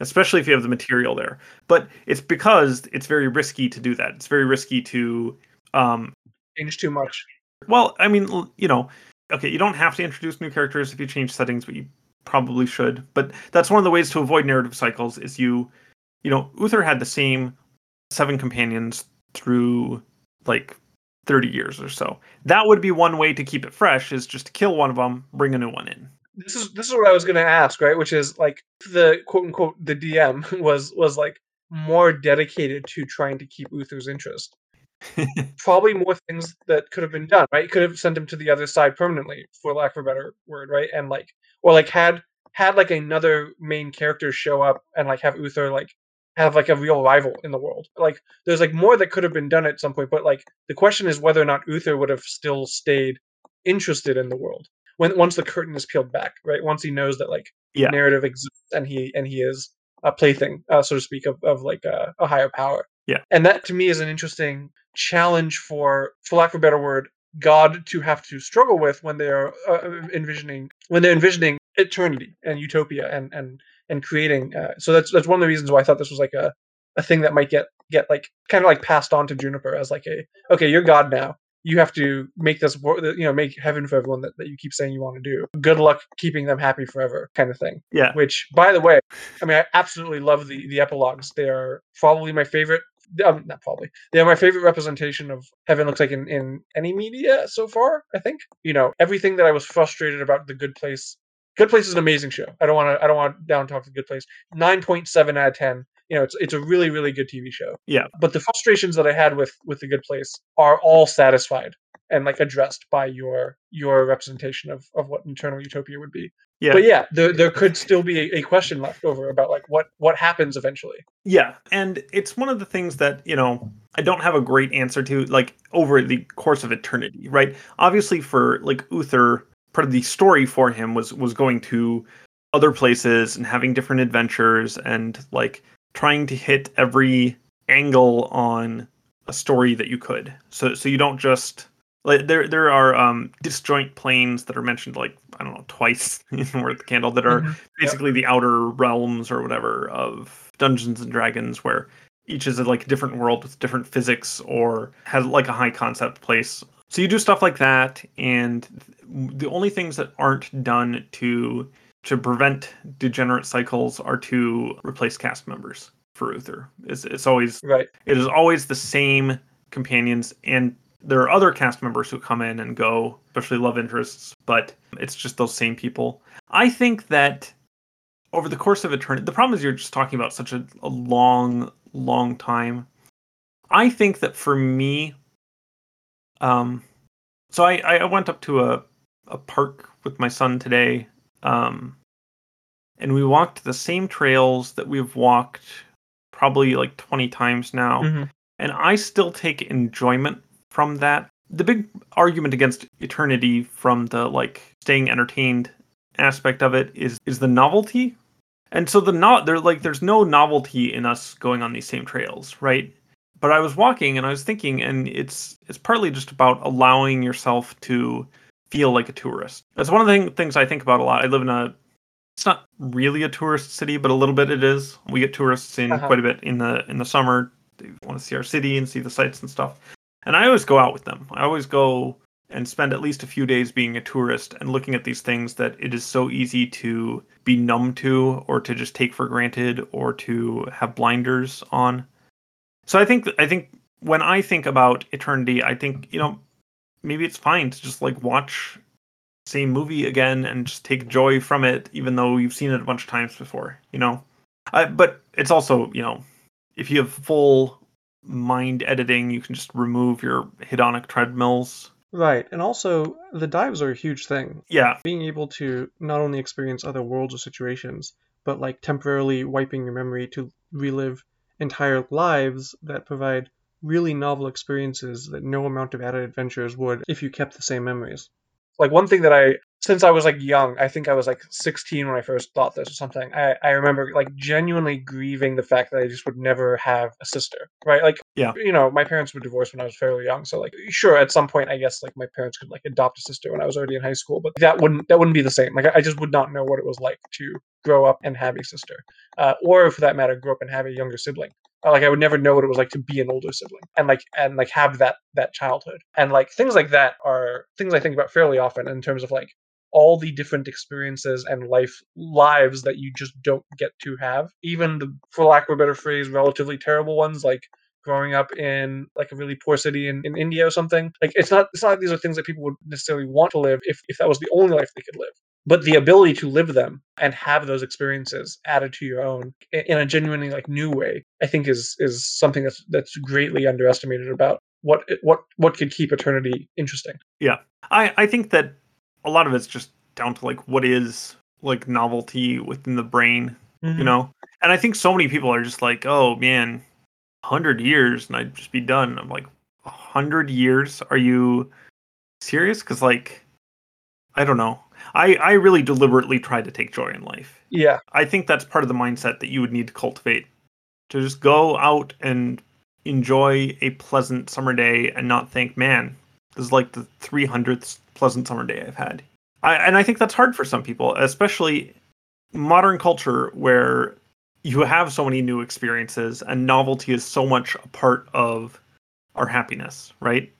Especially if you have the material there. But it's because it's very risky to do that. It's very risky to um Change too much. well, I mean, you know, okay, you don't have to introduce new characters if you change settings, but you probably should. But that's one of the ways to avoid narrative cycles is you, you know, Uther had the same seven companions through like 30 years or so. That would be one way to keep it fresh is just to kill one of them, bring a new one in. This is this is what I was gonna ask, right? Which is like the quote unquote the DM was was like more dedicated to trying to keep Uther's interest. Probably more things that could have been done, right? Could have sent him to the other side permanently, for lack of a better word, right? And like or like had had like another main character show up and like have Uther like have like a real rival in the world. Like there's like more that could have been done at some point, but like the question is whether or not Uther would have still stayed interested in the world when once the curtain is peeled back, right? Once he knows that like Yeah. narrative exists and he and he is a plaything, uh, so to speak, of, of like a, a higher power. Yeah. And that to me is an interesting challenge for, for lack of a better word, God to have to struggle with when they are uh, envisioning when they're envisioning eternity and utopia and and and creating. Uh, so that's that's one of the reasons why I thought this was like a a thing that might get get like kind of like passed on to Juniper as like a okay, you're God now. You have to make this you know make heaven for everyone that, that you keep saying you want to do. Good luck keeping them happy forever, kind of thing. Yeah. Which, by the way, I mean I absolutely love the the epilogues. They are probably my favorite. Um, not probably. They are my favorite representation of heaven. Looks like in in any media so far. I think you know everything that I was frustrated about the Good Place. Good Place is an amazing show. I don't want to. I don't want to down talk the Good Place. Nine point seven out of ten. You know, it's it's a really really good TV show. Yeah. But the frustrations that I had with with the Good Place are all satisfied and like addressed by your your representation of of what internal utopia would be. Yeah. But yeah, there there could still be a, a question left over about like what what happens eventually. Yeah, and it's one of the things that, you know, I don't have a great answer to like over the course of eternity, right? Obviously for like Uther, part of the story for him was was going to other places and having different adventures and like trying to hit every angle on a story that you could. So so you don't just like there there are um disjoint planes that are mentioned like I don't know twice in Worth the Candle that are Mhm. basically the outer realms or whatever of Dungeons and Dragons where each is a like a different world with different physics or has like a high concept place. So you do stuff like that and the only things that aren't done to to prevent degenerate cycles are to replace cast members for Uther. It's, it's always Right. it is always the same companions and there are other cast members who come in and go especially love interests but it's just those same people i think that over the course of eternity the problem is you're just talking about such a, a long long time i think that for me um so i i went up to a a park with my son today um and we walked the same trails that we've walked probably like 20 times now Mhm. and I still take enjoyment from that. The big argument against eternity from the like staying entertained aspect of it is is the novelty. And so the not there like there's no novelty in us going on these same trails, right? But I was walking and I was thinking and it's it's partly just about allowing yourself to feel like a tourist. That's one of the thing, things I think about a lot. I live in a it's not really a tourist city, but a little bit it is. We get tourists in Uh-huh. quite a bit in the in the summer. They want to see our city and see the sights and stuff. And I always go out with them. I always go and spend at least a few days being a tourist and looking at these things that it is so easy to be numb to or to just take for granted or to have blinders on. So I think I think when I think about eternity, I think, you know, maybe it's fine to just like watch same movie again and just take joy from it even though you've seen it a bunch of times before, you know. I, but it's also, you know, if you have full mind editing, you can just remove your hedonic treadmills Right. And also, the dives are a huge thing. Yeah, Being able to not only experience other worlds or situations, but like temporarily wiping your memory to relive entire lives that provide really novel experiences that no amount of added adventures would if you kept the same memories. like one thing that I since I was like young, I think I was like 16 when I first thought this or something. I, I remember like genuinely grieving the fact that I just would never have a sister, right? Like, Yeah. you know, my parents were divorced when I was fairly young, so like, sure, at some point, I guess like my parents could like adopt a sister when I was already in high school, but that wouldn't that wouldn't be the same. Like, I- just would not know what it was like to grow up and have a sister, uh, or for that matter, grow up and have a younger sibling. Uh, like I would never know what it was like to be an older sibling and like and like have that that childhood and like things like that are things I think about fairly often in terms of like all the different experiences and life lives that you just don't get to have. Even the for lack of a better phrase relatively terrible ones like growing up in like a really poor city in, in india or something. Like it's not it's not like these are things that people would necessarily want to live if, if that was the only life they could live. But the ability to live them and have those experiences added to your own in a genuinely like new way i think is is something that's that's greatly underestimated about what what what could keep eternity interesting. Yeah. I I think that a lot of it's just down to like what is like novelty within the brain, you mm-hmm. know. And I think so many people are just like, oh man, hundred years and I'd just be done. I'm like, hundred years? Are you serious? Because like, I don't know. I I really deliberately try to take joy in life. yeah I think that's part of the mindset that you would need to cultivate to just go out and enjoy a pleasant summer day and not think, man, this is like the 300th pleasant summer day I've had. I, and I think that's hard for some people, especially modern culture where you have so many new experiences and novelty is so much a part of our happiness, right?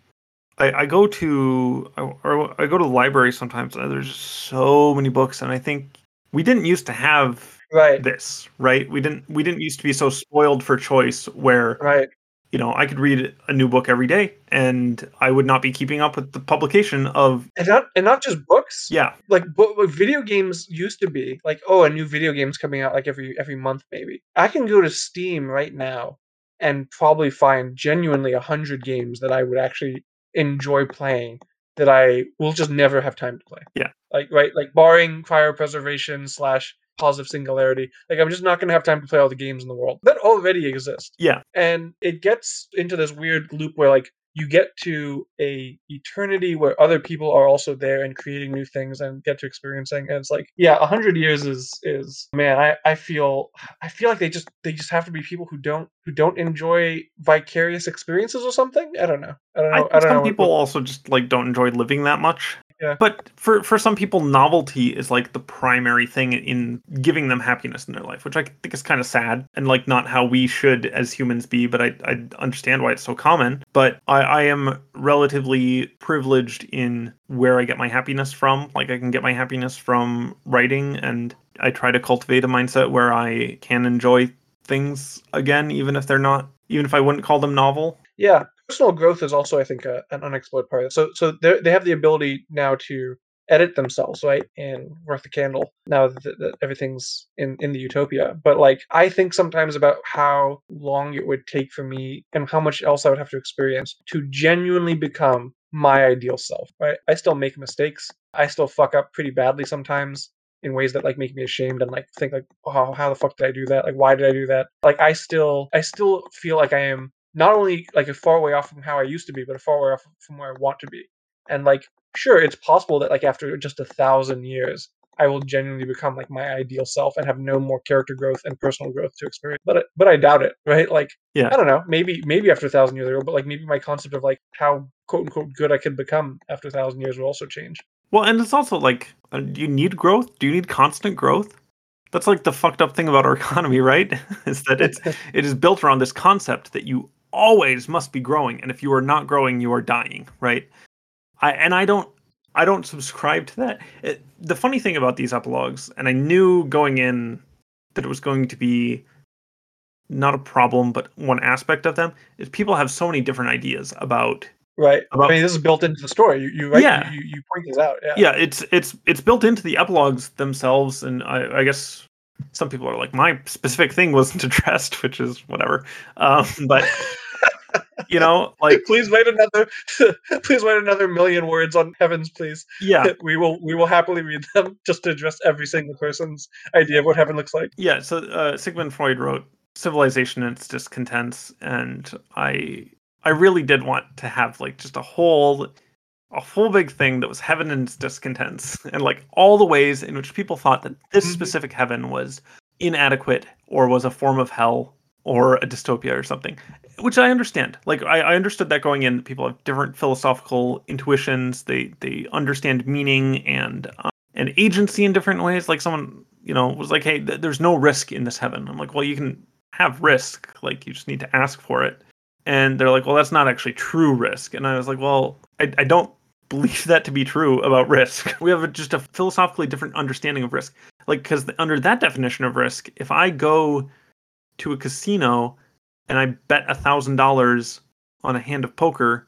I, I go to I, or I go to the library sometimes and there's just so many books and I think we didn't used to have right this, right? We didn't we didn't used to be so spoiled for choice where right you know I could read a new book every day and I would not be keeping up with the publication of and not and not just books? Yeah. Like like video games used to be like oh a new video game's coming out like every every month maybe. I can go to steam right now and probably find genuinely a hundred games that i would actually enjoy playing that i will just never have time to play. Yeah. like right like barring cryopreservation slash positive singularity. Like i'm just not going to have time to play all the games in the world. That already exist yeah. And it gets into this weird loop where like you get to a eternity where other people are also there and creating new things and get to experiencing. And it's like yeah a hundred years is is man i i feel i feel like they just they just have to be people who don't who don't enjoy vicarious experiences or something? I don't know. I don't know I i, don't some know what- people also just like don't enjoy living that much. Yeah. But for for some people, novelty is like the primary thing in giving them happiness in their life, which I think is kind of sad and like not how we should as humans be. But I I understand why it's so common. But I I am relatively privileged in where I get my happiness from. Like I can get my happiness from writing, and I try to cultivate a mindset where I can enjoy things again, even if they're not, even if I wouldn't call them novel. Yeah, personal growth is also, I think, a, an unexplored part. So, so they they have the ability now to edit themselves, right? and Worth the Candle, now that, that everything's in in the utopia. But like, I think sometimes about how long it would take for me and how much else I would have to experience to genuinely become my ideal self. Right? I still make mistakes. I still fuck up pretty badly sometimes in ways that like make me ashamed and like think like oh how the fuck did i do that like why did i do that like i still i still feel like i am not only like a far way off from how I used to be, but a far way off from where I want to be. And like, sure, it's possible that like after just a thousand years, I will genuinely become like my ideal self and have no more character growth and personal growth to experience. But I- but I doubt it, right? Like, Yeah. I don't know. Maybe maybe after a thousand years, ago, but like maybe my concept of like how quote unquote good I could become after a thousand years will also change. Well, and it's also like, uh, do you need growth? Do you need constant growth? That's like the fucked up thing about our economy, right? is that it's it is built around this concept that you always must be growing, and if you are not growing, you are dying, right? I and I don't I don't subscribe to that. It, the funny thing about these epilogues, and I knew going in that it was going to be not a problem, but one aspect of them is people have so many different ideas about Right. About- I mean, this is built into the story. You, you right? Yeah. You, you point this out. Yeah. yeah it's it's it's built into the epilogues themselves and i, I guess some people are like my specific thing wasn't addressed which is whatever um, but you know, like please wait another please wait another million words on heavens, please. yeah, We will we will happily read them just to address every single person's idea of what heaven looks like. yeah. So uh, Sigmund Freud wrote "Civilization and Its Discontents," and I I really did want to have like just a whole a whole big thing that was heaven and its discontents, and like all the ways in which people thought that this Mhm. specific heaven was inadequate or was a form of hell or a dystopia or something which i understand. Like i, I understood that going in that people have different philosophical intuitions they they understand meaning and uh, and agency in different ways. Like someone you know was like hey th- there's no risk in this heaven. I'm like well you can have risk like you just need to ask for it. And they're like well that's not actually true risk. And i was like well i, I don't believe that to be true about risk. We have a, just a philosophically different understanding of risk. Like because under that definition of risk if i go to a casino and i bet a thousand dollars on a hand of poker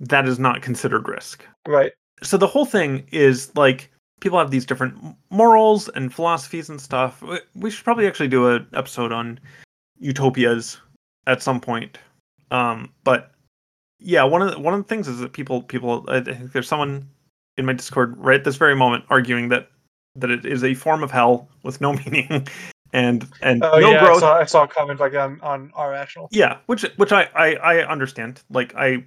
that is not considered risk. Right. so the whole thing is like people have these different morals and philosophies and stuff. We- should probably actually do an episode on utopias at some point. Um but yeah one of the, one of the things is that people people i think there's someone in my discord right at this very moment arguing that that it is a form of hell with no meaning and and Oh no yeah, growth I saw, I saw a comment like on on r/rational. yeah which which I, I i understand like i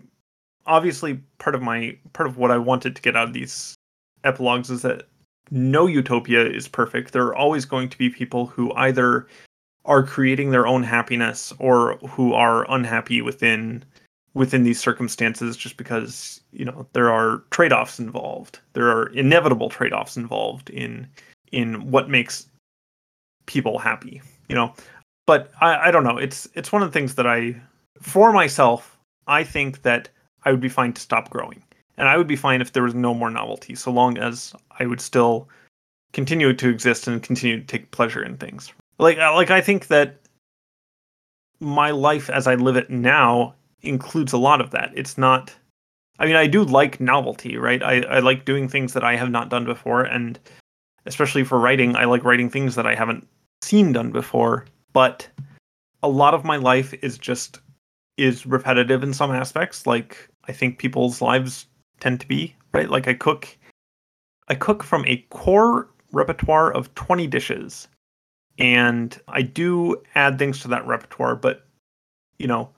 obviously part of my part of what i wanted to get out of these epilogues is that no utopia is perfect there are always going to be people who either are creating their own happiness or who are unhappy within within these circumstances just because you know there are trade-offs involved. There are inevitable trade-offs involved in in what makes people happy you know? But I, I don't know. It's it's one of the things that i for myself i think that i would be fine to stop growing. And i would be fine if there was no more novelty so long as i would still continue to exist and continue to take pleasure in things. Like uh, like i think that my life as i live it now includes a lot of that. It's not i mean i do like novelty right? I, I like doing things that i have not done before and especially for writing i like writing things that i haven't seen done before but a lot of my life is just is repetitive in some aspects. Like i think people's lives tend to be right? Like i cook i cook from a core repertoire of 20 dishes and i do add things to that repertoire but you know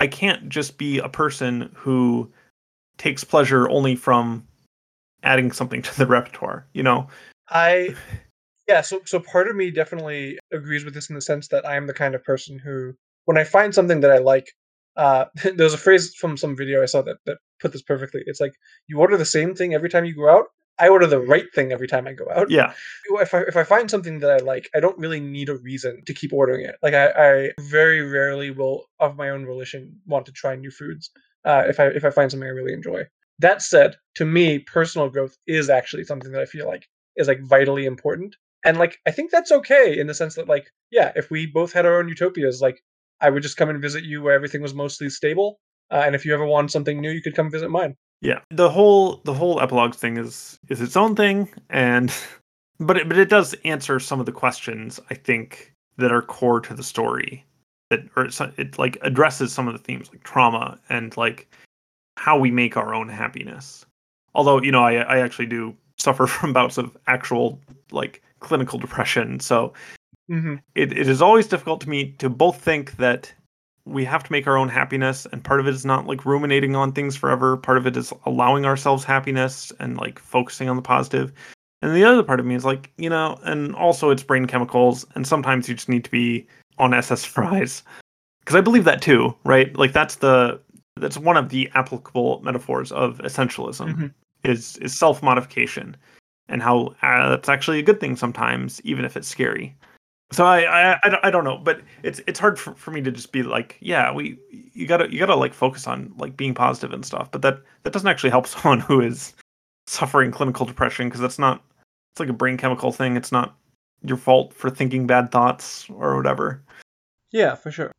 i can't just be a person who takes pleasure only from adding something to the repertoire you know I yeah, so so part of me definitely agrees with this in the sense that I am the kind of person who when I find something that I like, uh there's a phrase from some video I saw that, that put this perfectly. It's like you order the same thing every time you go out. I order the right thing every time I go out. yeah If I if I find something that I like, I don't really need a reason to keep ordering it. Like I, I very rarely will of my own volition want to try new foods. Uh, if I if I find something I really enjoy. That said, to me, personal growth is actually something that I feel like is like vitally important. And like I think that's okay in the sense that like yeah, if we both had our own utopias, like I would just come and visit you where everything was mostly stable. Uh, and if you ever wanted something new, you could come visit mine. Yeah, the whole the whole epilogue thing is is its own thing, and but it, but it does answer some of the questions I think that are core to the story. That or it's- it like addresses some of the themes like trauma and like how we make our own happiness. Although you know I I actually do suffer from bouts of actual like clinical depression, so Mm-hmm. it, it is always difficult to me to both think that we have to make our own happiness and part of it is not like ruminating on things forever. Part of it is allowing ourselves happiness and like focusing on the positive. And the other part of me is like you know and also it's brain chemicals and sometimes you just need to be on ssris because i believe that too right? Like that's the that's one of the applicable metaphors of essentialism Mhm. is is self modification and how uh, that's actually a good thing sometimes even if it's scary so I, I I don't- know, but it's it's hard for, for me to just be like, yeah, we you gotta you gotta like focus on like being positive and stuff, but that that doesn't actually help someone who is suffering clinical depression because that's not it's like a brain chemical thing. It's not your fault for thinking bad thoughts or whatever. Yeah, for sure.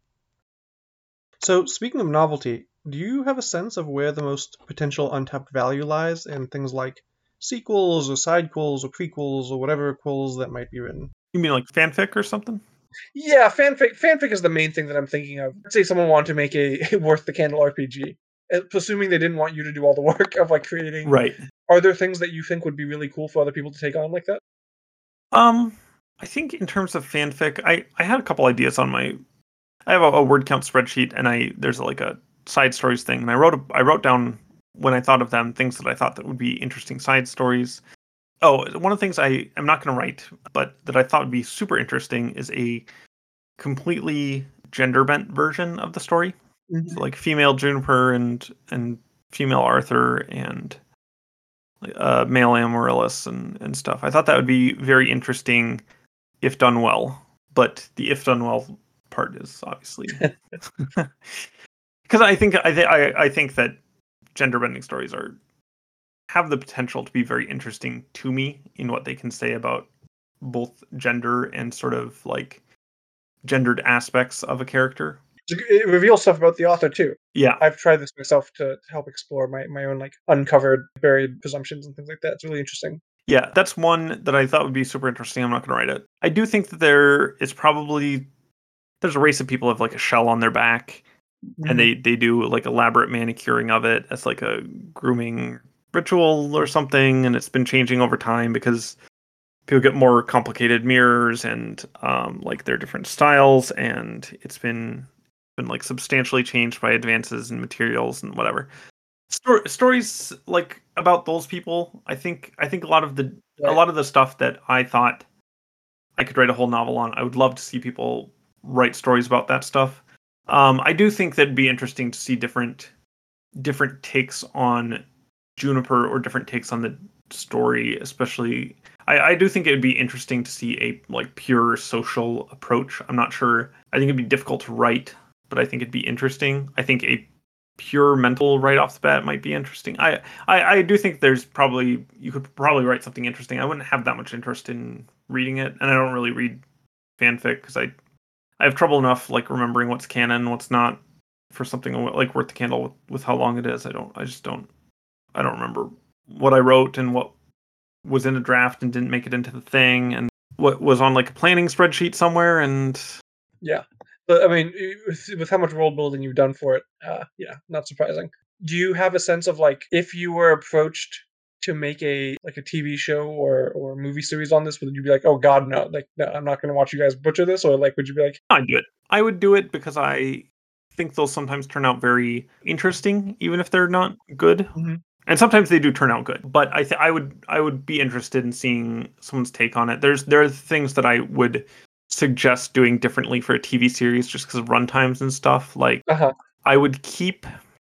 So, speaking of novelty, do you have a sense of where the most potential untapped value lies in things like sequels or sidequels or prequels or whatever quills that might be written? You mean like fanfic or something? Yeah, fanfic. Fanfic is the main thing that I'm thinking of. Let's say someone wanted to make a, a worth the candle RPG, uh, assuming they didn't want you to do all the work of like creating. Right. Are there things that you think would be really cool for other people to take on like that? Um, I think in terms of fanfic, I I had a couple ideas on my. I have a, a word count spreadsheet, and I there's like a side stories thing, and I wrote a, I wrote down when I thought of them things that I thought that would be interesting side stories. Oh, one of the things I am not going to write, but that I thought would be super interesting is a completely gender bent version of the story. So like female Juniper and and female Arthur and uh, male Amaryllis and and stuff. I thought that would be very interesting if done well. But the if done well part is obviously because I think I, th- I I think that gender bending stories are have the potential to be very interesting to me in what they can say about both gender and sort of like gendered aspects of a character. It reveals stuff about the author too. Yeah, I've tried this myself to help explore my, my own like uncovered buried presumptions and things like that. It's really interesting. Yeah, that's one that I thought would be super interesting. I'm not going to write it. I do think that there is probably there's a race of people have like a shell on their back, and mm-hmm. they they do like elaborate manicuring of it as like a grooming ritual or something, and it's been changing over time because people get more complicated mirrors and um, like their different styles, and it's been been like substantially changed by advances in materials and whatever. Stor- stories like about those people, I think I think a lot of the a lot of the stuff that I thought I could write a whole novel on, I would love to see people write stories about that stuff. Um, I do think that'd be interesting to see different different takes on Juniper or different takes on the story, especially I, I do think it would be interesting to see a like pure social approach. I'm not sure. I think it'd be difficult to write, but I think it'd be interesting. I think a pure mental right off the bat might be interesting. I, I I do think there's probably you could probably write something interesting. I wouldn't have that much interest in reading it, and I don't really read fanfic because I I have trouble enough like remembering what's canon, and what's not for something like worth the candle with, with how long it is. I don't I just don't I don't remember what I wrote and what was in a draft and didn't make it into the thing and what was on like a planning spreadsheet somewhere and Yeah. But I mean, with, how much world building you've done for it, uh, yeah, not surprising. Do you have a sense of like if you were approached to make a like a TV show or or movie series on this, would you be like, oh God, no, like no, I'm not going to watch you guys butcher this, or like would you be like, I'd do it. I would do it because I think they'll sometimes turn out very interesting, even if they're not good. Mhm. And sometimes they do turn out good. But I th- I would I would be interested in seeing someone's take on it. There's there are things that I would suggest doing differently for a TV series just because of runtimes and stuff. Like uh-huh. I would keep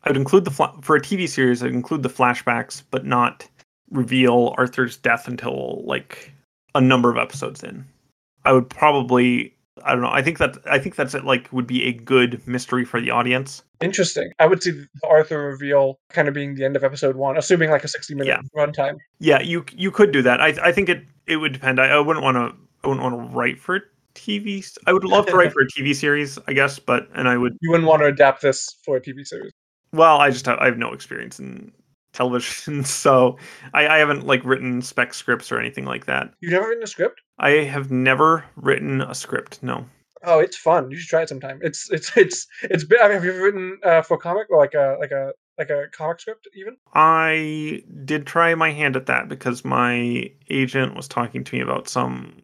I would include the fla- for a TV series. I'd include the flashbacks, but not reveal Arthur's death until like a number of episodes in. I would probably I don't know. I think that I think that's it. Like would be a good mystery for the audience. Interesting. I would see the Arthur reveal kind of being the end of episode one, assuming like a 60 minute Yeah. runtime. Yeah, you you could do that. I I think it it would depend. I, I wouldn't want to I wouldn't want to write for a TV. I would love to write for a TV series, I guess, but and I would You wouldn't want to adapt this for a TV series. well, I just have I have no experience in television, so I, I haven't like written spec scripts or anything like that. You've never written a script? I have never written a script. No. Oh, it's fun. You should try it sometime. It's it's it's it's. bi- I mean, have you ever written uh, for comic or like a like a like a comic script even? I did try my hand at that because my agent was talking to me about some.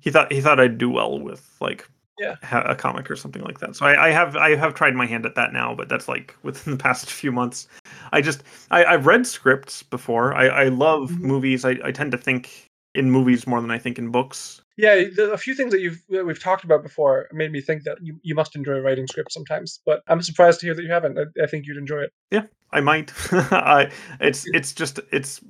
He thought he thought I'd do well with like Yeah. ha- a comic or something like that. So I, I have I have tried my hand at that now, but that's like within the past few months. I just I, I've read scripts before. I, I love Mhm. movies. I, I tend to think in movies more than I think in books. Yeah, the, a few things that you've that we've talked about before made me think that you, you must enjoy writing scripts sometimes. But I'm surprised to hear that you haven't. I, I think you'd enjoy it. Yeah, I might. I it's it's just it's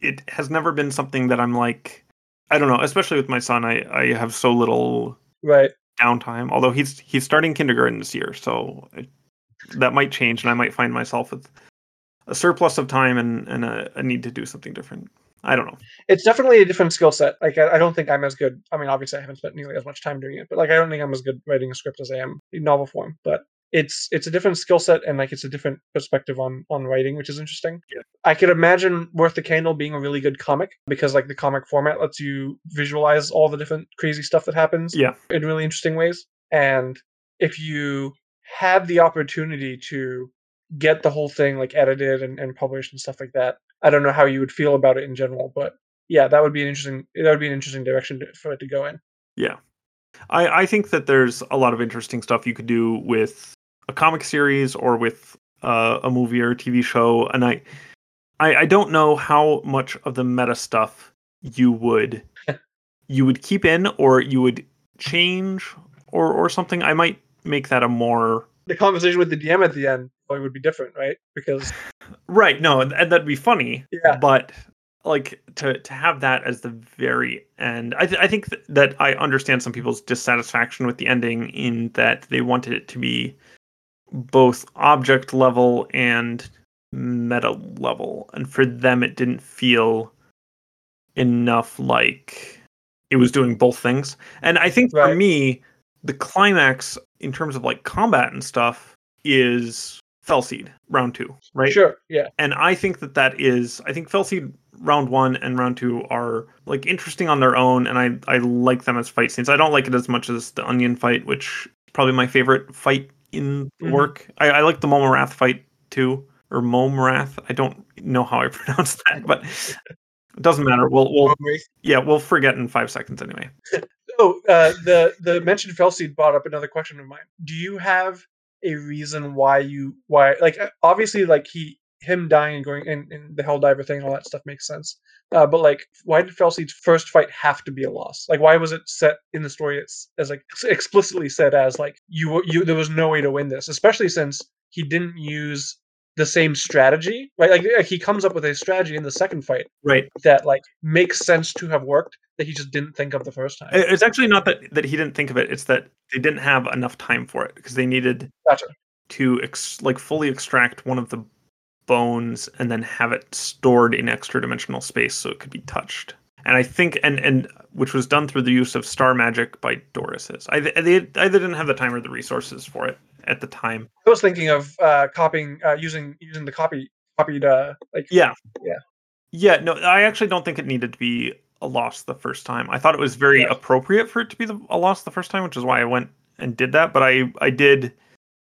it has never been something that I'm like I don't know, especially with my son. I I have so little Right. downtime. Although he's he's starting kindergarten this year, so it, that might change, and I might find myself with a surplus of time and and a, a need to do something different. I don't know. It's definitely a different skill set. Like I, I don't think I'm as good. I mean, obviously I haven't spent nearly as much time doing it, but like I don't think I'm as good writing a script as I am in novel form. But it's it's a different skill set and like it's a different perspective on on writing, which is interesting. Yeah. I could imagine Worth the Candle being a really good comic because like the comic format lets you visualize all the different crazy stuff that happens Yeah. in really interesting ways. And if you have the opportunity to get the whole thing like edited and, and published and stuff like that, I don't know how you would feel about it in general, but yeah, that would be an interesting that would be an interesting direction to, for it to go in. Yeah. I, I think that there's a lot of interesting stuff you could do with a comic series or with uh, a movie or a TV show. And I, I, I don't know how much of the meta stuff you would you would keep in or you would change or or something. I might make that a more The conversation with the DM at the end probably would be different, right? Because right. No, and, and that'd be funny. Yeah. But like to to have that as the very end, I th- I think th- that I understand some people's dissatisfaction with the ending in that they wanted it to be both object level and meta level, and for them it didn't feel enough like it was doing both things. And I think for me, the climax in terms of like combat and stuff is Fel Seed round two, right? sure, yeah. and I think that that is I think Fel Seed round one and round two are like interesting on their own, and I I like them as fight scenes. I don't like it as much as the Onion fight, which is probably my favorite fight in the Mhm. work. I, I like the Mome Rath fight too, or Mome Rath. I don't know how I pronounce that, but it doesn't matter. We'll we'll yeah we'll forget in five seconds anyway. Oh, uh, the the mentioned Fel Seed brought up another question of mine. Do you have a reason why you why like uh, obviously like he him dying and going in, in the Helldiver thing and all that stuff makes sense. Uh, but like, why did Fel Seed's first fight have to be a loss? Like, why was it set in the story as, as like explicitly said as like you were- you there was no way to win this, especially since he didn't use the same strategy, right? Like, like he comes up with a strategy in the second fight Right. that like makes sense to have worked that he just didn't think of the first time. It's actually not that that he didn't think of it. It's that they didn't have enough time for it because they needed Gotcha. to ex- like fully extract one of the bones and then have it stored in extra dimensional space so it could be touched. And I think and and which was done through the use of star magic by Doris's. I they either didn't have the time or the resources for it at the time. I was thinking of uh, copying, uh, using using the copy copied, uh, like Yeah. Yeah. Yeah, no, I actually don't think it needed to be a loss the first time. I thought it was very Yeah. appropriate for it to be the, a loss the first time, which is why I went and did that. But I, I did,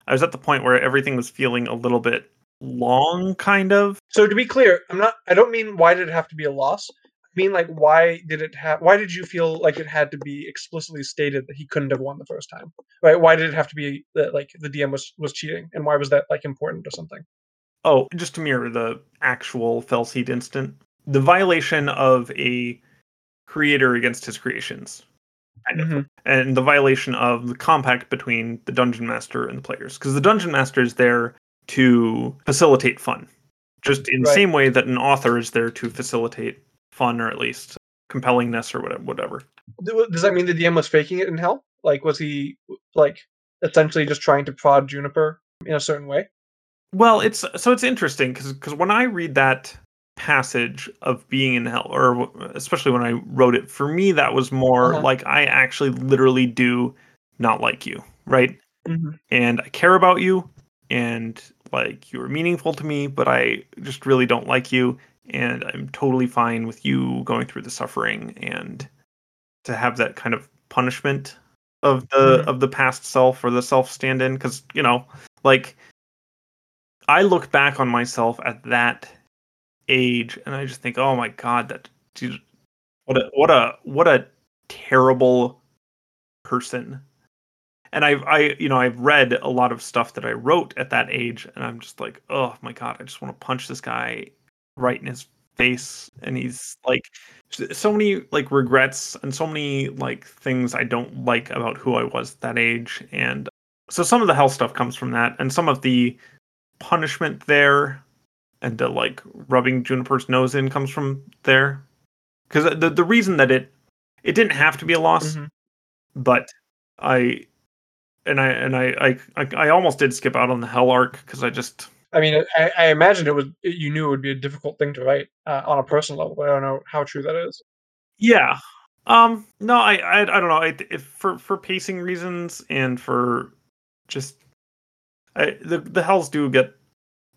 I was at the point where everything was feeling a little bit long, kind of. So to be clear, I'm not. I don't mean why did it have to be a loss. I mean like why did it have? Why did you feel like it had to be explicitly stated that he couldn't have won the first time? Right? Why did it have to be that like the DM was was cheating, and why was that like important or something? Oh, just to mirror the actual Fel Seed instant, the violation of a creator against his creations. Kind of. Mm-hmm. and the violation of the compact between the dungeon master and the players because the dungeon master is there to facilitate fun just in the same way that an author is there to facilitate fun or at least compellingness or whatever whatever uh, Does that mean the DM was faking it in hell? Like was he like essentially just trying to prod Juniper in a certain way? well it's so it's interesting because when i read that passage of being in hell or especially when i wrote it for me that was more Uh-huh. like i actually literally do not like you right Mm-hmm. and I care about you and like you are meaningful to me, but I just really don't like you and I'm totally fine with you going through the suffering and to have that kind of punishment of the Mhm. of the past self or the self stand in cuz you know like I look back on myself at that age and I just think oh my god that dude, what a what a what a terrible person. And I've I you know I've read a lot of stuff that I wrote at that age, and I'm just like, oh my god, I just want to punch this guy right in his face, and he's like, so many like regrets and so many like things I don't like about who I was at that age, and so some of the hell stuff comes from that, and some of the punishment there, and the like rubbing Juniper's nose in comes from there, because the the reason that it it didn't have to be a loss, Mhm. but I and I and I I I, I almost did skip out on the hell arc because I just I mean, I, I imagined it was you knew it would be a difficult thing to write uh, on a personal level, but I don't know how true that is. yeah um no I I, I don't know I, if for for pacing reasons and for just I, the the hells do get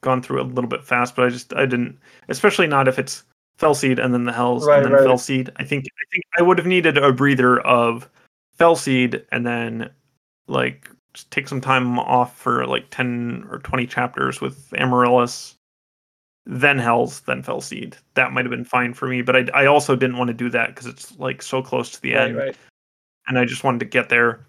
gone through a little bit fast, but I just I didn't, especially not if it's Fel Seed and then the hells Right, and then right. Fel Seed. I think I think I would have needed a breather of Fel Seed and then like just take some time off for like ten or twenty chapters with Amaryllis, then hells, then Fel Seed. That might have been fine for me, but I I also didn't want to do that because it's like so close to the Right, end right. and I just wanted to get there.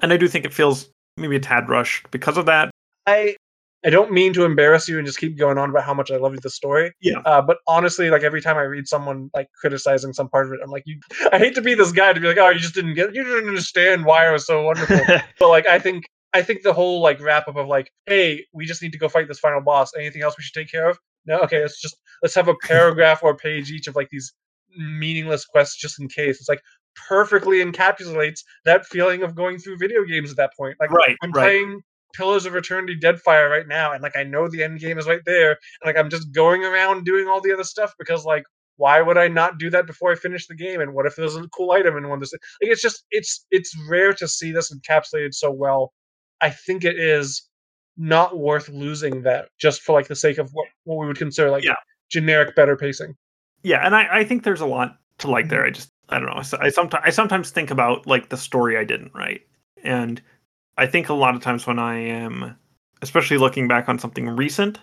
And I do think it feels maybe a tad rushed because of that. I I don't mean to embarrass you and just keep going on about how much I love the story. Yeah. Uh, but honestly, like every time I read someone like criticizing some part of it, I'm like, you. I hate to be this guy to be like, oh, you just didn't get, you didn't understand why it was so wonderful. but like, I think I think the whole like wrap up of like, hey, we just need to go fight this final boss. Anything else we should take care of? No, okay, let's just let's have a paragraph or a page each of like these meaningless quests just in case. It's like perfectly encapsulates that feeling of going through video games at that point. Like Right, I'm right. playing Pillars of Eternity Deadfire right now, and like I know the end game is right there, and like I'm just going around doing all the other stuff because like why would I not do that before I finish the game? And what if there's a cool item in one of this? Like it's just it's it's rare to see this encapsulated so well. I think it is not worth losing that just for like the sake of what, what we would consider like Yeah. generic better pacing. Yeah, and I, I think there's a lot to like there. I just I don't know. I, sometimes I sometimes think about like the story I didn't write, and I think a lot of times when I am, especially looking back on something recent,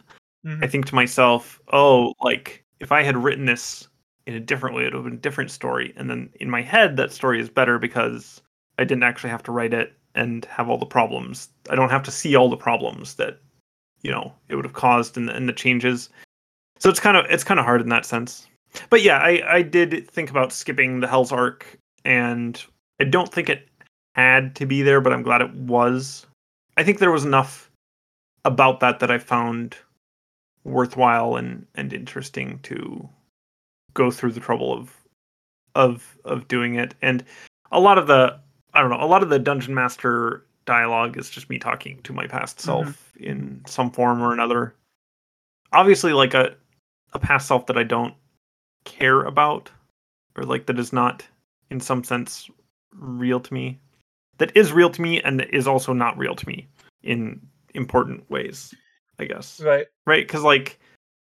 Mhm. I think to myself, oh, like if I had written this in a different way, it would have been a different story. And then in my head, that story is better because I didn't actually have to write it and have all the problems. I don't have to see all the problems that you know it would have caused and the, in the changes. So it's kind of it's kind of hard in that sense. But yeah, I I did think about skipping the Hell's arc, and I don't think it had to be there, but I'm glad it was. I think there was enough about that that I found worthwhile and and interesting to go through the trouble of of of doing it. And a lot of the i don't know a lot of the dungeon master dialogue is just me talking to my past mm-hmm. self in some form or another. Obviously like a a past self that i don't care about or like that is not in some sense real to me that is real to me and is also not real to me in important ways i guess Right. right? Because like,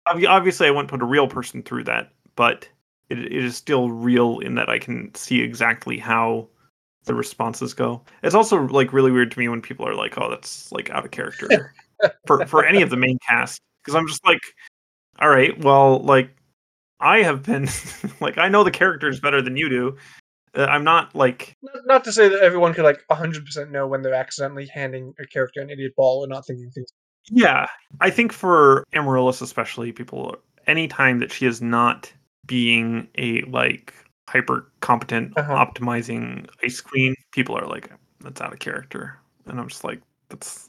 obviously, I wouldn't put a real person through that, but it, it is still real in that I can see exactly how the responses go. It's also like really weird to me when people are like, "Oh, that's like out of character for for any of the main cast," because I'm just like, "All right, well, like, I have been like, I know the characters better than you do. Uh, I'm not like, Not, not to say that everyone could like 100% know when they're accidentally handing a character an idiot ball and not thinking things. Yeah, I think for Amaryllis especially, people anytime that she is not being a like hyper competent Uh-huh. optimizing ice queen, people are like, that's out of character. And I'm just like, that's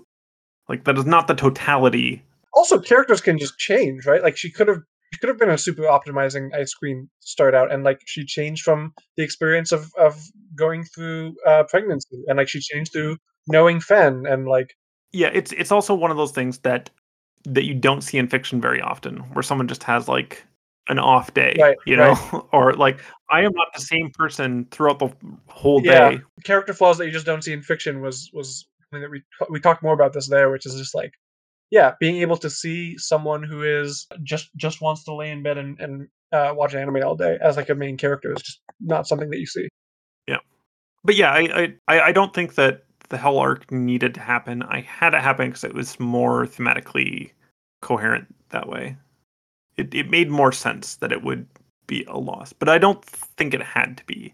like that is not the totality. Also, characters can just change, right? Like she could have she could have been a super optimizing ice queen start out, and like she changed from the experience of of going through uh, pregnancy, and like she changed through knowing Fenn, and like Yeah, it's it's also one of those things that that you don't see in fiction very often, where someone just has like an off day, Right, you know, or like I am not the same person throughout the whole Yeah. day. character flaws that you just don't see in fiction was was something that we we talked more about this there, which is just like yeah, being able to see someone who is just just wants to lay in bed and and uh, watch anime all day as like a main character is just not something that you see. Yeah, but yeah, I, I I don't think that the Hell arc needed to happen. I had it happen because it was more thematically coherent that way. It it made more sense that it would be a loss, but I don't think it had to be.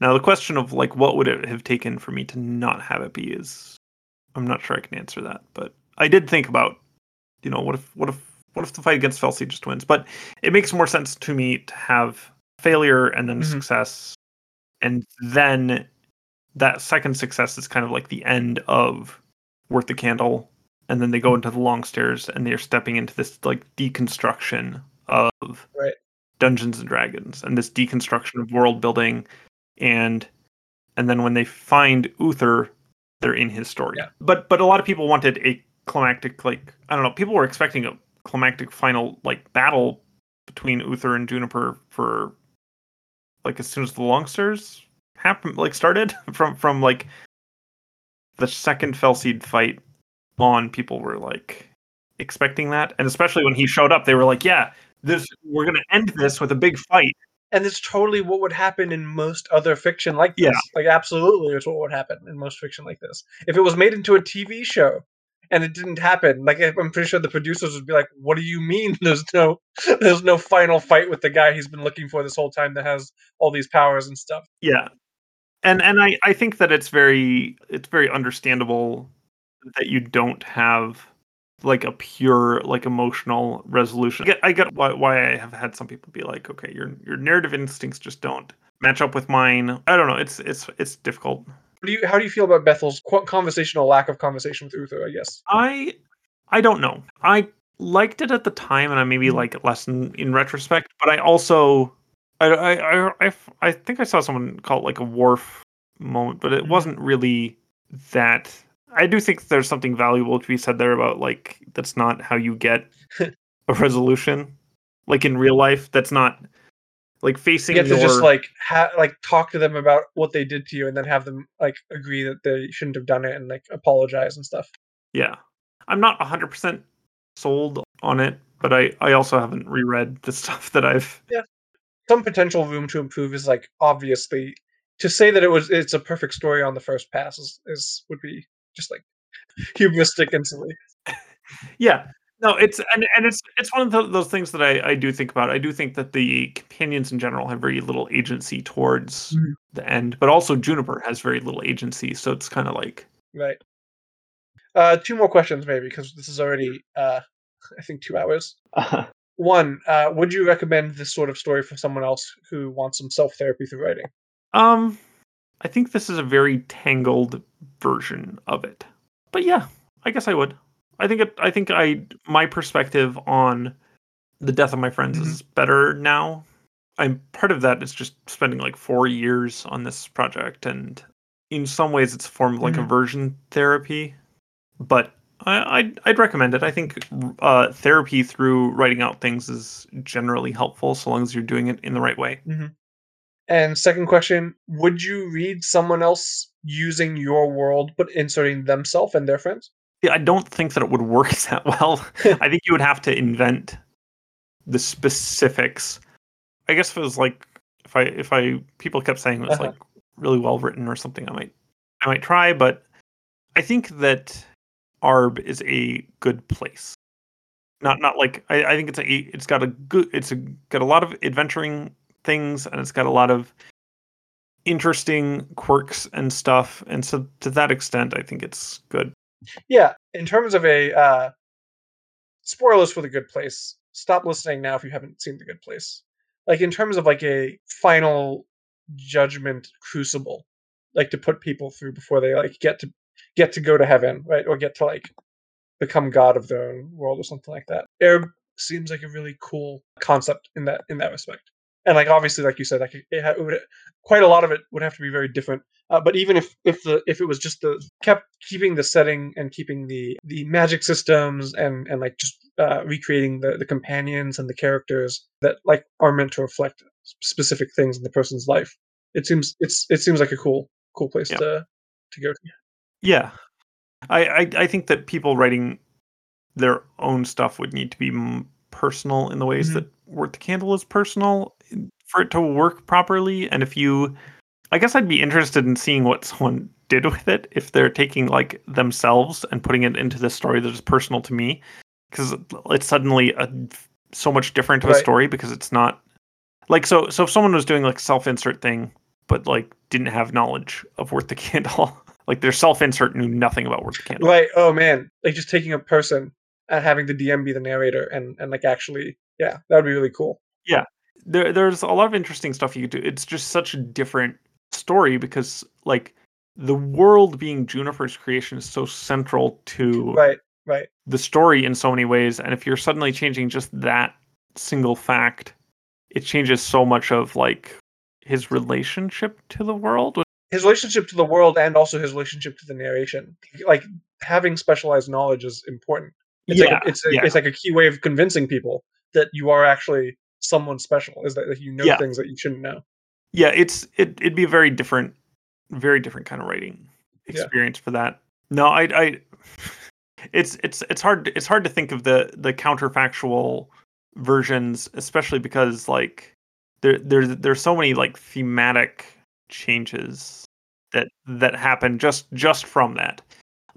Now the question of like what would it have taken for me to not have it be is I'm not sure I can answer that, but I did think about you know what if what if what if the fight against Fel Seed just wins? But it makes more sense to me to have failure and then Mhm. success and then that second success is kind of like the end of worth the candle and then they go into the long stairs and they're stepping into this like deconstruction of Right. dungeons and dragons and this deconstruction of world building and and then when they find uther they're in his story Yeah. but but a lot of people wanted a climactic like i don't know people were expecting a climactic final like battle between uther and juniper for like as soon as the Long Stairs happened like started from from like the second Fel Seed fight on, people were like expecting that, and especially when he showed up, they were like, "Yeah, this we're gonna end this with a big fight." and it's totally what would happen in most other fiction like this. Yeah. Like absolutely, it's what would happen in most fiction like this. If it was made into a TV show and it didn't happen, like I'm pretty sure the producers would be like, "What do you mean? There's no, there's no final fight with the guy he's been looking for this whole time that has all these powers and stuff." Yeah, and and I I think that it's very it's very understandable that you don't have like a pure like emotional resolution. I get, I get why, why I have had some people be like, okay, your your narrative instincts just don't match up with mine. I don't know. It's it's it's difficult. Do you, how do you feel about Bethel's conversational lack of conversation with Uther? I guess. I I don't know. I liked it at the time, and I maybe like it less in, in retrospect. But I also I, I I I I think I saw someone call it like a wharf moment, but it Mhm. wasn't really that. I do think there's something valuable to be said there about like that's not how you get a resolution. Like in real life, that's not like facing You get to just like ha- like talk to them about what they did to you, and then have them like agree that they shouldn't have done it and like apologize and stuff. yeah. I'm not 100% sold on it, but I I also haven't reread the stuff that I've Yeah. some potential room to improve is like obviously to say that it was it's a perfect story on the first pass is, is would be just like hubristic and silly. Yeah. No, it's and, and it's it's one of tho- those things that I, I do think about. I do think that the companions in general have very little agency towards Mhm. the end, but also Juniper has very little agency. So it's kind of like Right. Uh, two more questions maybe because this is already uh, I think two hours. One, uh, would you recommend this sort of story for someone else who wants some self therapy through writing? um, I think this is a very tangled version of it. But yeah, I guess I would. I think it. I think I my perspective on the death of my friends Mhm. is better now. I'm part of that is just spending like four years on this project, and in some ways, it's a form of like Mhm. aversion therapy. But I, I'd, I'd recommend it. I think uh, therapy through writing out things is generally helpful, so long as you're doing it in the right way. And second question, would you read someone else using your world but inserting themselves and their friends? Yeah, I don't think that it would work that well. I think you would have to invent the specifics. I guess if it was like if I if I people kept saying it was Uh-huh. like really well written or something, I might I might try, but I think that Aerb is a good place. Not not like I, I think it's a it's got a good it's a, got a lot of adventuring things and it's got a lot of interesting quirks and stuff. And so to that extent I think it's good. Yeah, in terms of a uh, spoilers for the Good Place, stop listening now if you haven't seen the Good Place. Like in terms of like a final judgment crucible, like to put people through before they like get to get to go to heaven, right, or get to like become god of their own world or something like that. Aerb seems like a really cool concept in that in that respect. And like obviously, like you said, like it, ha- it would quite a lot of it would have to be very different uh, but even if if the if it was just the kept keeping the setting and keeping the the magic systems and and like just uh, recreating the the companions and the characters that like are meant to reflect specific things in the person's life, it seems it's it seems like a cool cool place Yeah. to to go to. Yeah, I, I I think that people writing their own stuff would need to be personal in the ways Mhm. that Worth the Candle is personal for it to work properly. And if you, I guess I'd be interested in seeing what someone did with it if they're taking like themselves and putting it into this story that is personal to me, because it's suddenly a so much different of a story because it's not like so. So if someone was doing like self insert thing, but like didn't have knowledge of Worth the Candle. Like their self-insert knew nothing about Worth the Candle. Right? Oh man, like just taking a person and having the DM be the narrator and and like actually, yeah, that would be really cool. There, there's a lot of interesting stuff you could do. It's just such a different story because, like, the world being Juniper's creation is so central to Right? Right? the story in so many ways. And if you're suddenly changing just that single fact, it changes so much of like his relationship to the world. his relationship to the world and also his relationship to the narration. Like having specialized knowledge is important. It's like Yeah, a, it's a, yeah. it's like a key way of convincing people that you are actually someone special. Is that, you know Yeah. things that you shouldn't know. yeah it's it, it'd be a very different very different kind of writing Yeah. experience for that no i i it's it's it's hard it's hard to think of the the counterfactual versions, especially because like there there's there's so many like thematic changes that that happen just just from that.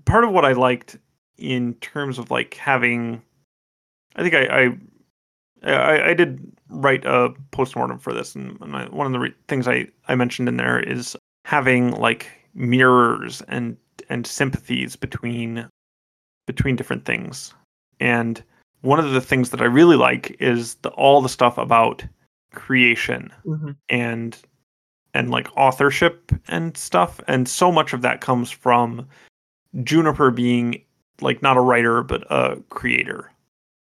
Part of what I liked in terms of like having, I think I I I, I did write a postmortem for this, and, and I, one of the re- things I I mentioned in there is having like mirrors and and sympathies between between different things. And one of the things that I really like is the, all the stuff about creation Mhm. and and like authorship and stuff and so much of that comes from Juniper being like not a writer but a creator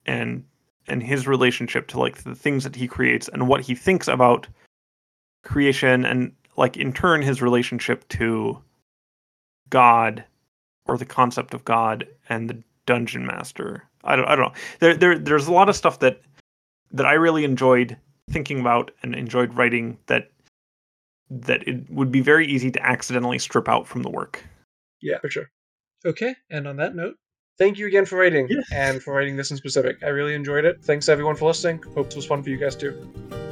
and and his relationship to like the things that he creates and what he thinks about creation and like in turn his relationship to God or the concept of God and the dungeon master. I don't I don't know. There there there's a lot of stuff that that I really enjoyed thinking about and enjoyed writing that that it would be very easy to accidentally strip out from the work. Yeah, for sure. Okay, and on that note, Thank you again for writing Yeah. and for writing this in specific. I really enjoyed it. Thanks everyone for listening. Hope this was fun for you guys too.